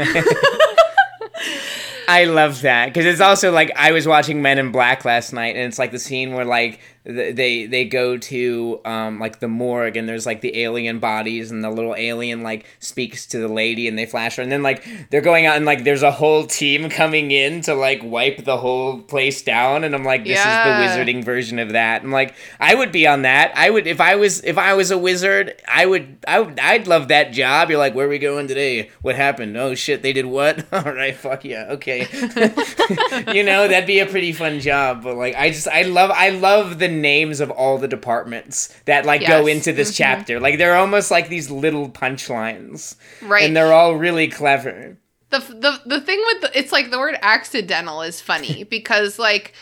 Speaker 6: I love that because it's also like I was watching Men in Black last night, and it's like the scene where like they they go to um like the morgue, and there's like the alien bodies, and the little alien like speaks to the lady, and they flash her, and then like they're going out, and like there's a whole team coming in to like wipe the whole place down, and I'm like, this
Speaker 4: Yeah.
Speaker 6: is the wizarding version of that. I'm like, I would be on that. I would if I was if I was a wizard, I would I would I'd love that job. You're like, where are we going today? What happened? Oh shit, they did what? All right, fuck yeah, okay. you know, that'd be a pretty fun job. But like, I just I love I love the names of all the departments that like go into this mm-hmm. chapter. Like they're almost like these little punchlines,
Speaker 4: Right.
Speaker 6: And they're all really clever.
Speaker 4: the the the thing with the, it's like the word accidental is funny because like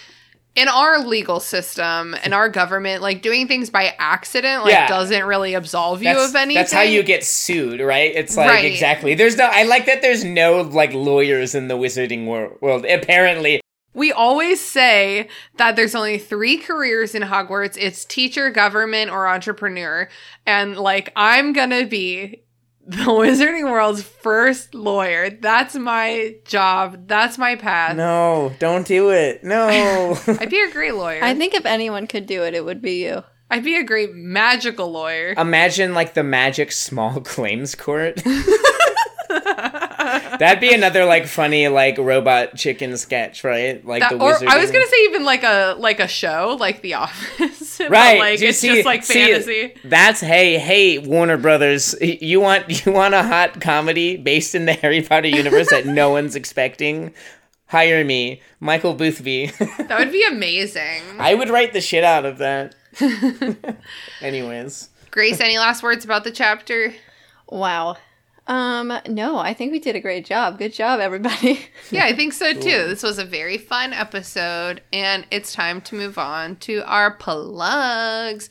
Speaker 4: in our legal system and our government like doing things by accident like
Speaker 6: Yeah.
Speaker 4: doesn't really absolve you
Speaker 6: That's,
Speaker 4: of anything
Speaker 6: that's how you get sued, right? It's like
Speaker 4: Right.
Speaker 6: exactly. There's no. I like that. There's no like lawyers in the wizarding wor- world. Apparently,
Speaker 4: we always say that there's only three careers in Hogwarts it's teacher government or entrepreneur and like I'm gonna be the wizarding world's first lawyer that's my job that's my path
Speaker 6: no, don't do it. No.
Speaker 4: I'd be a great lawyer
Speaker 5: I think if anyone could do it, it would be you.
Speaker 4: I'd be a great magical lawyer
Speaker 6: Imagine like the magic small claims court. That'd be another like funny like robot chicken sketch, right? Like
Speaker 4: That-
Speaker 6: the
Speaker 4: or
Speaker 6: wizard.
Speaker 4: I was gonna say even like a like a show like The Office, but,
Speaker 6: Right,
Speaker 4: like
Speaker 6: you
Speaker 4: it's
Speaker 6: see-
Speaker 4: just like
Speaker 6: see,
Speaker 4: fantasy.
Speaker 6: That's hey, hey, Warner Brothers. You want you want a hot comedy based in the Harry Potter universe that no one's expecting? Hire me, Michael Boothby.
Speaker 4: That would be amazing.
Speaker 6: I would write the shit out of that. Anyways,
Speaker 4: Grace, any last words about the chapter?
Speaker 5: Wow. Um, no, I think we did a great job. Good job, everybody.
Speaker 4: Yeah, I think so too. This was a very fun episode, and it's time to move on to our plugs.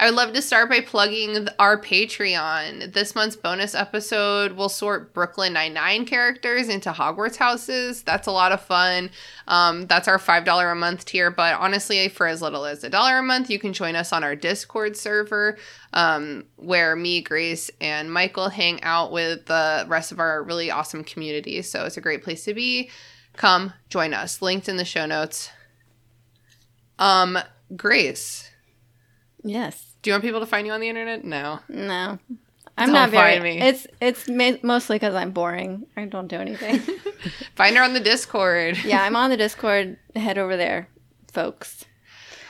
Speaker 4: I would love to start by plugging our Patreon. This month's bonus episode will sort Brooklyn Nine-Nine characters into Hogwarts houses. That's a lot of fun. Um, that's our $5 a month tier, but honestly, for as little as a dollar a month, you can join us on our Discord server um, where me, Grace, and Michael hang out with the rest of our really awesome community. So it's a great place to be. Come join us. Linked in the show notes. Um, Grace,
Speaker 5: yes.
Speaker 4: Do you want people to find you on the internet? No.
Speaker 5: No. I'm
Speaker 4: Don't
Speaker 5: not very.
Speaker 4: find me.
Speaker 5: It's it's ma- mostly because I'm boring. I don't do anything.
Speaker 4: Find her on the Discord.
Speaker 5: yeah, I'm on the Discord. Head over there, folks.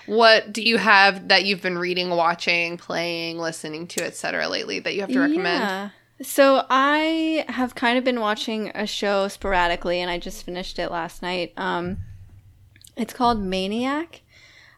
Speaker 4: What do you have that you've been reading, watching, playing, listening to, etc. lately that you have to recommend?
Speaker 5: Yeah. So I have kind of been watching a show sporadically, and I just finished it last night. Um, it's called Maniac.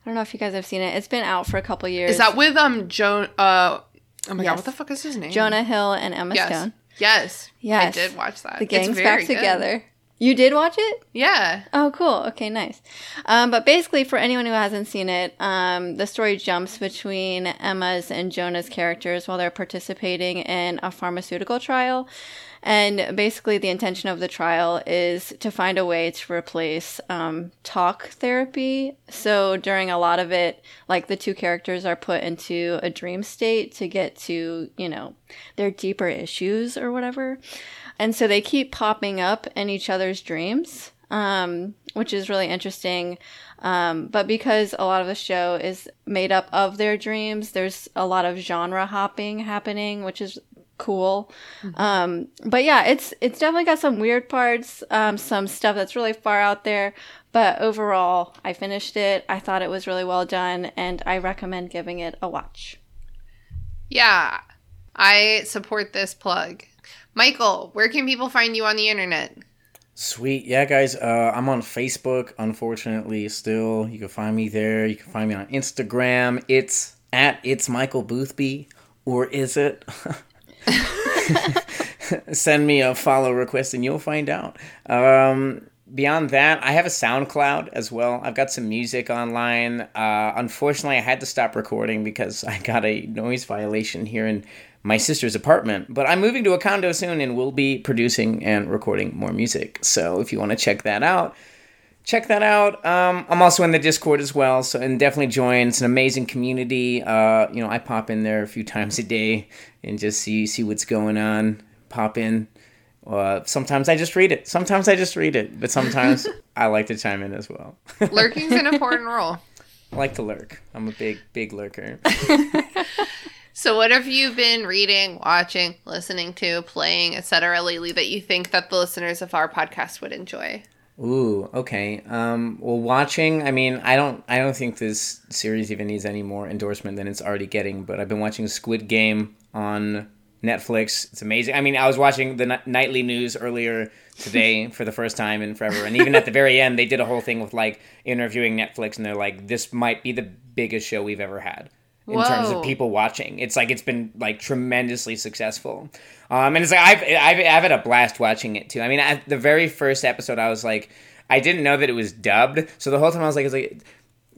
Speaker 5: I don't know if you guys have seen it. It's been out for a couple years.
Speaker 4: Is that with um Joan? Uh, oh my god, what the fuck is his name?
Speaker 5: Jonah Hill and Emma
Speaker 4: Yes.
Speaker 5: Stone?
Speaker 4: Yes.
Speaker 5: Yes.
Speaker 4: I did watch that.
Speaker 5: The
Speaker 4: It's
Speaker 5: gang's back
Speaker 4: good.
Speaker 5: together. You did watch it?
Speaker 4: Yeah.
Speaker 5: Oh, cool. Okay, nice. Um, but basically, for anyone who hasn't seen it, um, the story jumps between Emma's and Jonah's characters while they're participating in a pharmaceutical trial. And basically, the intention of the trial is to find a way to replace um, talk therapy. So, during a lot of it, like the two characters are put into a dream state to get to, you know, their deeper issues or whatever. And so they keep popping up in each other's dreams, um, which is really interesting. Um, but because a lot of the show is made up of their dreams, there's a lot of genre hopping happening, which is cool. Um, but yeah, it's it's definitely got some weird parts, um, some stuff that's really far out there. But overall, I finished it. I thought it was really well done, and I recommend giving it a watch.
Speaker 4: Yeah. I support this plug. Michael, where can people find you on the internet?
Speaker 6: Sweet. Yeah, guys, uh, I'm on Facebook, unfortunately, still. You can find me there. You can find me on Instagram. It's at it's Michael Boothby, or is it? Send me a follow request and you'll find out. Um, beyond that, I have a SoundCloud as well. I've got some music online. Uh, unfortunately, I had to stop recording because I got a noise violation here in my sister's apartment. But I'm moving to a condo soon and we'll be producing and recording more music. So if you want to check that out, check that out. Um, I'm also in the Discord as well, so and definitely join. It's an amazing community. Uh, you know, I pop in there a few times a day and just see see what's going on. Pop in. Uh, sometimes I just read it. Sometimes I just read it, but sometimes I like to chime in as well.
Speaker 4: Lurking's an important role.
Speaker 6: I like to lurk. I'm a big big lurker.
Speaker 4: So, what have you been reading, watching, listening to, playing, etc. lately that you think that the listeners of our podcast would enjoy?
Speaker 6: Ooh, okay. Um, well, watching. I mean, I don't. I don't think this series even needs any more endorsement than it's already getting. But I've been watching Squid Game on Netflix. It's amazing. I mean, I was watching the n- nightly news earlier today for the first time in forever, and even at the very end, they did a whole thing with like interviewing Netflix, and they're like, "This might be the biggest show we've ever had." In terms of people watching, it's like it's been like tremendously successful, um, and it's like I've, I've I've had a blast watching it too. I mean, at the very first episode, I was like, I didn't know that it was dubbed, so the whole time I was like, it's like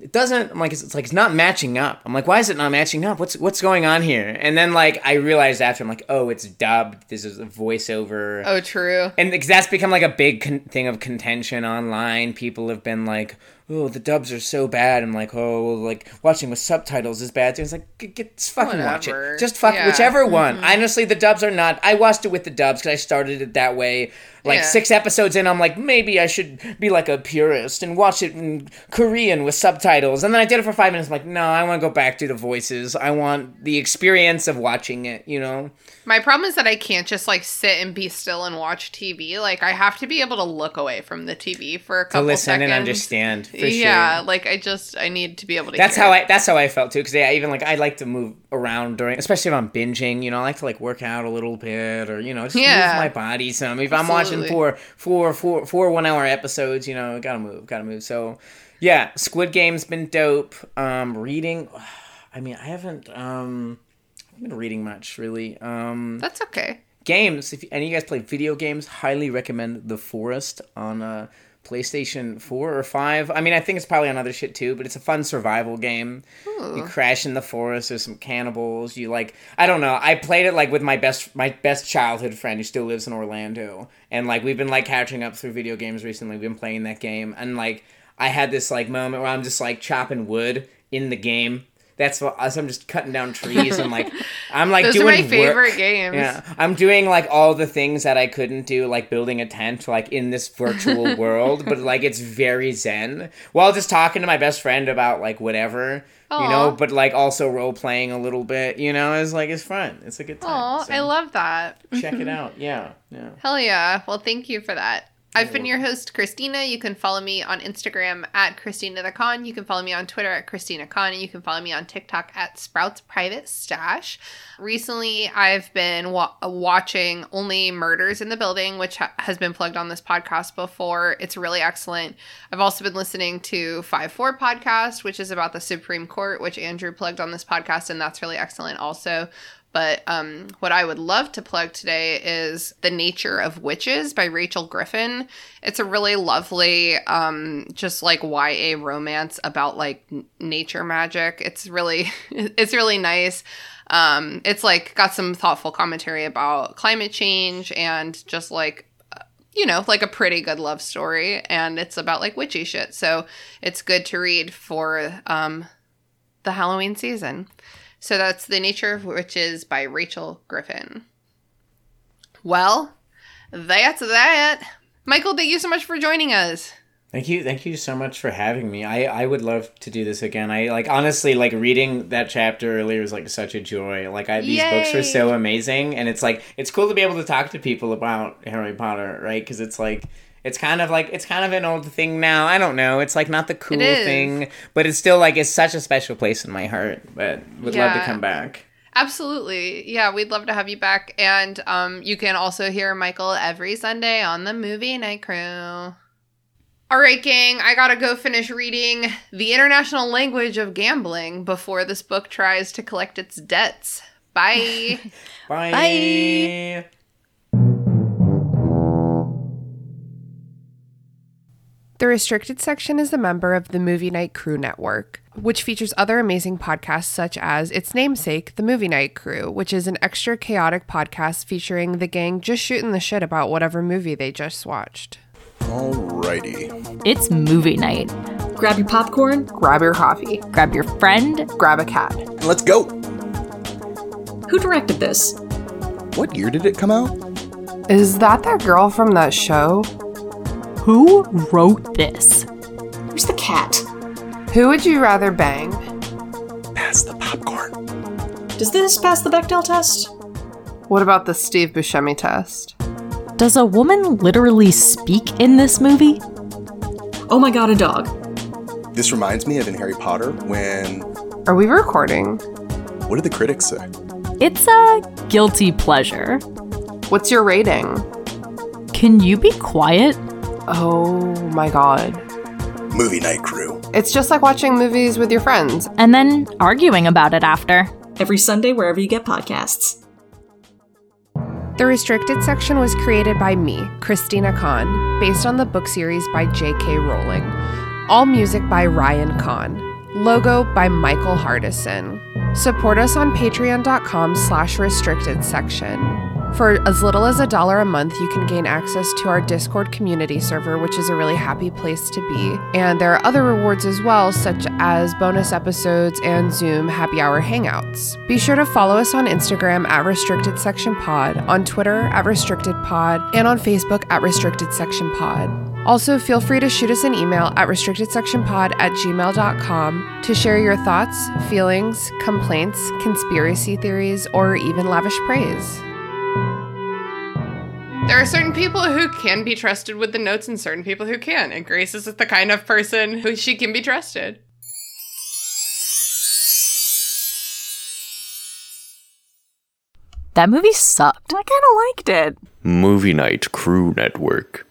Speaker 6: it doesn't I'm like it's, it's like it's not matching up. I'm like, why is it not matching up? What's what's going on here? And then like I realized after I'm like, oh, it's dubbed. This is a voiceover.
Speaker 4: Oh, true.
Speaker 6: And because that's become like a big con- thing of contention online. People have been like, "Oh, the dubs are so bad." I'm like, "Oh, well, like watching with subtitles is bad." too." It's like, get, get just fucking watch it. Just fuck
Speaker 4: Yeah.
Speaker 6: whichever mm-hmm. one. Honestly, the dubs are not. I watched it with the dubs because I started it that way. Like
Speaker 4: Yeah.
Speaker 6: six episodes in, I'm like, maybe I should be like a purist and watch it in Korean with subtitles. And then I did it for five minutes. I'm like, no, I want to go back to the voices. I want the experience of watching it. You know.
Speaker 4: My problem is that I can't just like sit and be still and watch TV. Like I have to be able to look away from the TV for a couple To
Speaker 6: listen
Speaker 4: seconds.
Speaker 6: and understand.
Speaker 4: Yeah,
Speaker 6: sure.
Speaker 4: like I just I need to be able to.
Speaker 6: That's how
Speaker 4: it.
Speaker 6: I. That's how I felt too. Because yeah, even like I like to move around during, especially if I'm binging. You know, I like to like work out a little bit, or you know, just
Speaker 4: Yeah.
Speaker 6: move my body some. If I'm watching
Speaker 4: Absolutely.
Speaker 6: four, four, four, four one hour episodes, you know, gotta move, gotta move. So, yeah, Squid Game's been dope. Um, reading, I mean, I haven't um, I haven't been reading much really. Um,
Speaker 4: That's okay.
Speaker 6: games if any of you guys play video games highly recommend the forest on uh playstation 4 or 5 i mean i think it's probably on other shit too but it's a fun survival game. You hmm. crash in the forest there's some cannibals you like i don't know i played it like with my best my best childhood friend who still lives in orlando. And like we've been like catching up through video games recently we've been playing that game. And like i had this like moment where i'm just like chopping wood in the game that's what as I'm just cutting down trees and like I'm like
Speaker 4: Those are
Speaker 6: doing
Speaker 4: my
Speaker 6: work.
Speaker 4: favorite games.
Speaker 6: Yeah, I'm doing like all the things that I couldn't do, like building a tent, like in this virtual world, but like it's very zen. While just talking to my best friend about like whatever, you know, but like also role playing a little bit, you know, is like it's fun. It's a good time.
Speaker 4: Oh,
Speaker 6: So
Speaker 4: I love that.
Speaker 6: check it out. Yeah, yeah.
Speaker 4: Hell yeah. Well, thank you for that. I've been your host, Christina. You can follow me on Instagram at Christina the Kann. You can follow me on Twitter at Christina Kann. And you can follow me on TikTok at Sprouts Private Stash. Recently, I've been wa- watching Only Murders in the Building, which ha- has been plugged on this podcast before. It's really excellent. I've also been listening to 5 4 podcast, which is about the Supreme Court, which Andrew plugged on this podcast, and that's really excellent also. But um, what I would love to plug today is The Nature of Witches by Rachel Griffin. It's a really lovely, um, just like YA romance about like n- nature magic. It's really, it's really nice. Um, it's like got some thoughtful commentary about climate change and just like you know, like a pretty good love story, and it's about like witchy shit. So it's good to read for um, the Halloween season. So that's The Nature of Witches by Rachel Griffin. Well, that's that. Michael, thank you so much for joining us.
Speaker 6: Thank you, thank you so much for having me. I I would love to do this again. I like honestly like reading that chapter earlier was like such a joy. Like I, these books were so amazing, and it's like it's cool to be able to talk to people about Harry Potter, right? Because it's like it's kind of like it's kind of an old thing now. I don't know. It's like not the cool thing, but it's still like it's such a special place in my heart. But would love to come back.
Speaker 4: Absolutely. Yeah, we'd love to have you back. And um, you can also hear Michael every Sunday on the Movie Night Crew. All right, gang, I gotta go finish reading The International Language of Gambling before this book tries to collect its debts. Bye.
Speaker 6: Bye.
Speaker 5: Bye.
Speaker 4: The restricted section is a member of the Movie Night Crew Network, which features other amazing podcasts such as its namesake, The Movie Night Crew, which is an extra chaotic podcast featuring the gang just shooting the shit about whatever movie they just watched.
Speaker 7: Alrighty.
Speaker 8: It's movie night.
Speaker 9: Grab your popcorn.
Speaker 4: Grab your coffee,
Speaker 8: Grab your friend.
Speaker 4: grab a cat.
Speaker 7: Let's go.
Speaker 9: Who directed this?
Speaker 7: What year did it come out?
Speaker 4: Is that that girl from that show?
Speaker 8: Who wrote this?
Speaker 9: Where's the cat?
Speaker 4: Who would you rather bang?
Speaker 7: Pass the popcorn.
Speaker 9: Does this pass the Bechdel test?
Speaker 4: What about the Steve Buscemi test?
Speaker 8: Does a woman literally speak in this movie?
Speaker 9: Oh my god, a dog.
Speaker 7: This reminds me of in Harry Potter when.
Speaker 4: Are we recording?
Speaker 7: What did the critics say?
Speaker 8: It's a guilty pleasure.
Speaker 4: What's your rating?
Speaker 8: Can you be quiet?
Speaker 4: Oh my god.
Speaker 7: Movie Night Crew.
Speaker 4: It's just like watching movies with your friends.
Speaker 8: And then arguing about it after.
Speaker 9: Every Sunday, wherever you get podcasts.
Speaker 4: The restricted section was created by me, Christina Kann, based on the book series by J.K. Rowling. All music by Ryan Kahn. Logo by Michael Hardison. Support us on patreon.com slash restricted section. For as little as a dollar a month, you can gain access to our Discord community server, which is a really happy place to be. And there are other rewards as well, such as bonus episodes and Zoom happy hour hangouts. Be sure to follow us on Instagram at Restricted Section Pod, on Twitter at Restricted Pod, and on Facebook at Restricted Section Pod. Also, feel free to shoot us an email at restrictedsectionpod at gmail.com to share your thoughts, feelings, complaints, conspiracy theories, or even lavish praise. There are certain people who can be trusted with the notes and certain people who can't. and Grace is the kind of person who she can be trusted.
Speaker 8: That movie sucked.
Speaker 1: I kind of liked it.
Speaker 3: Movie Night Crew Network.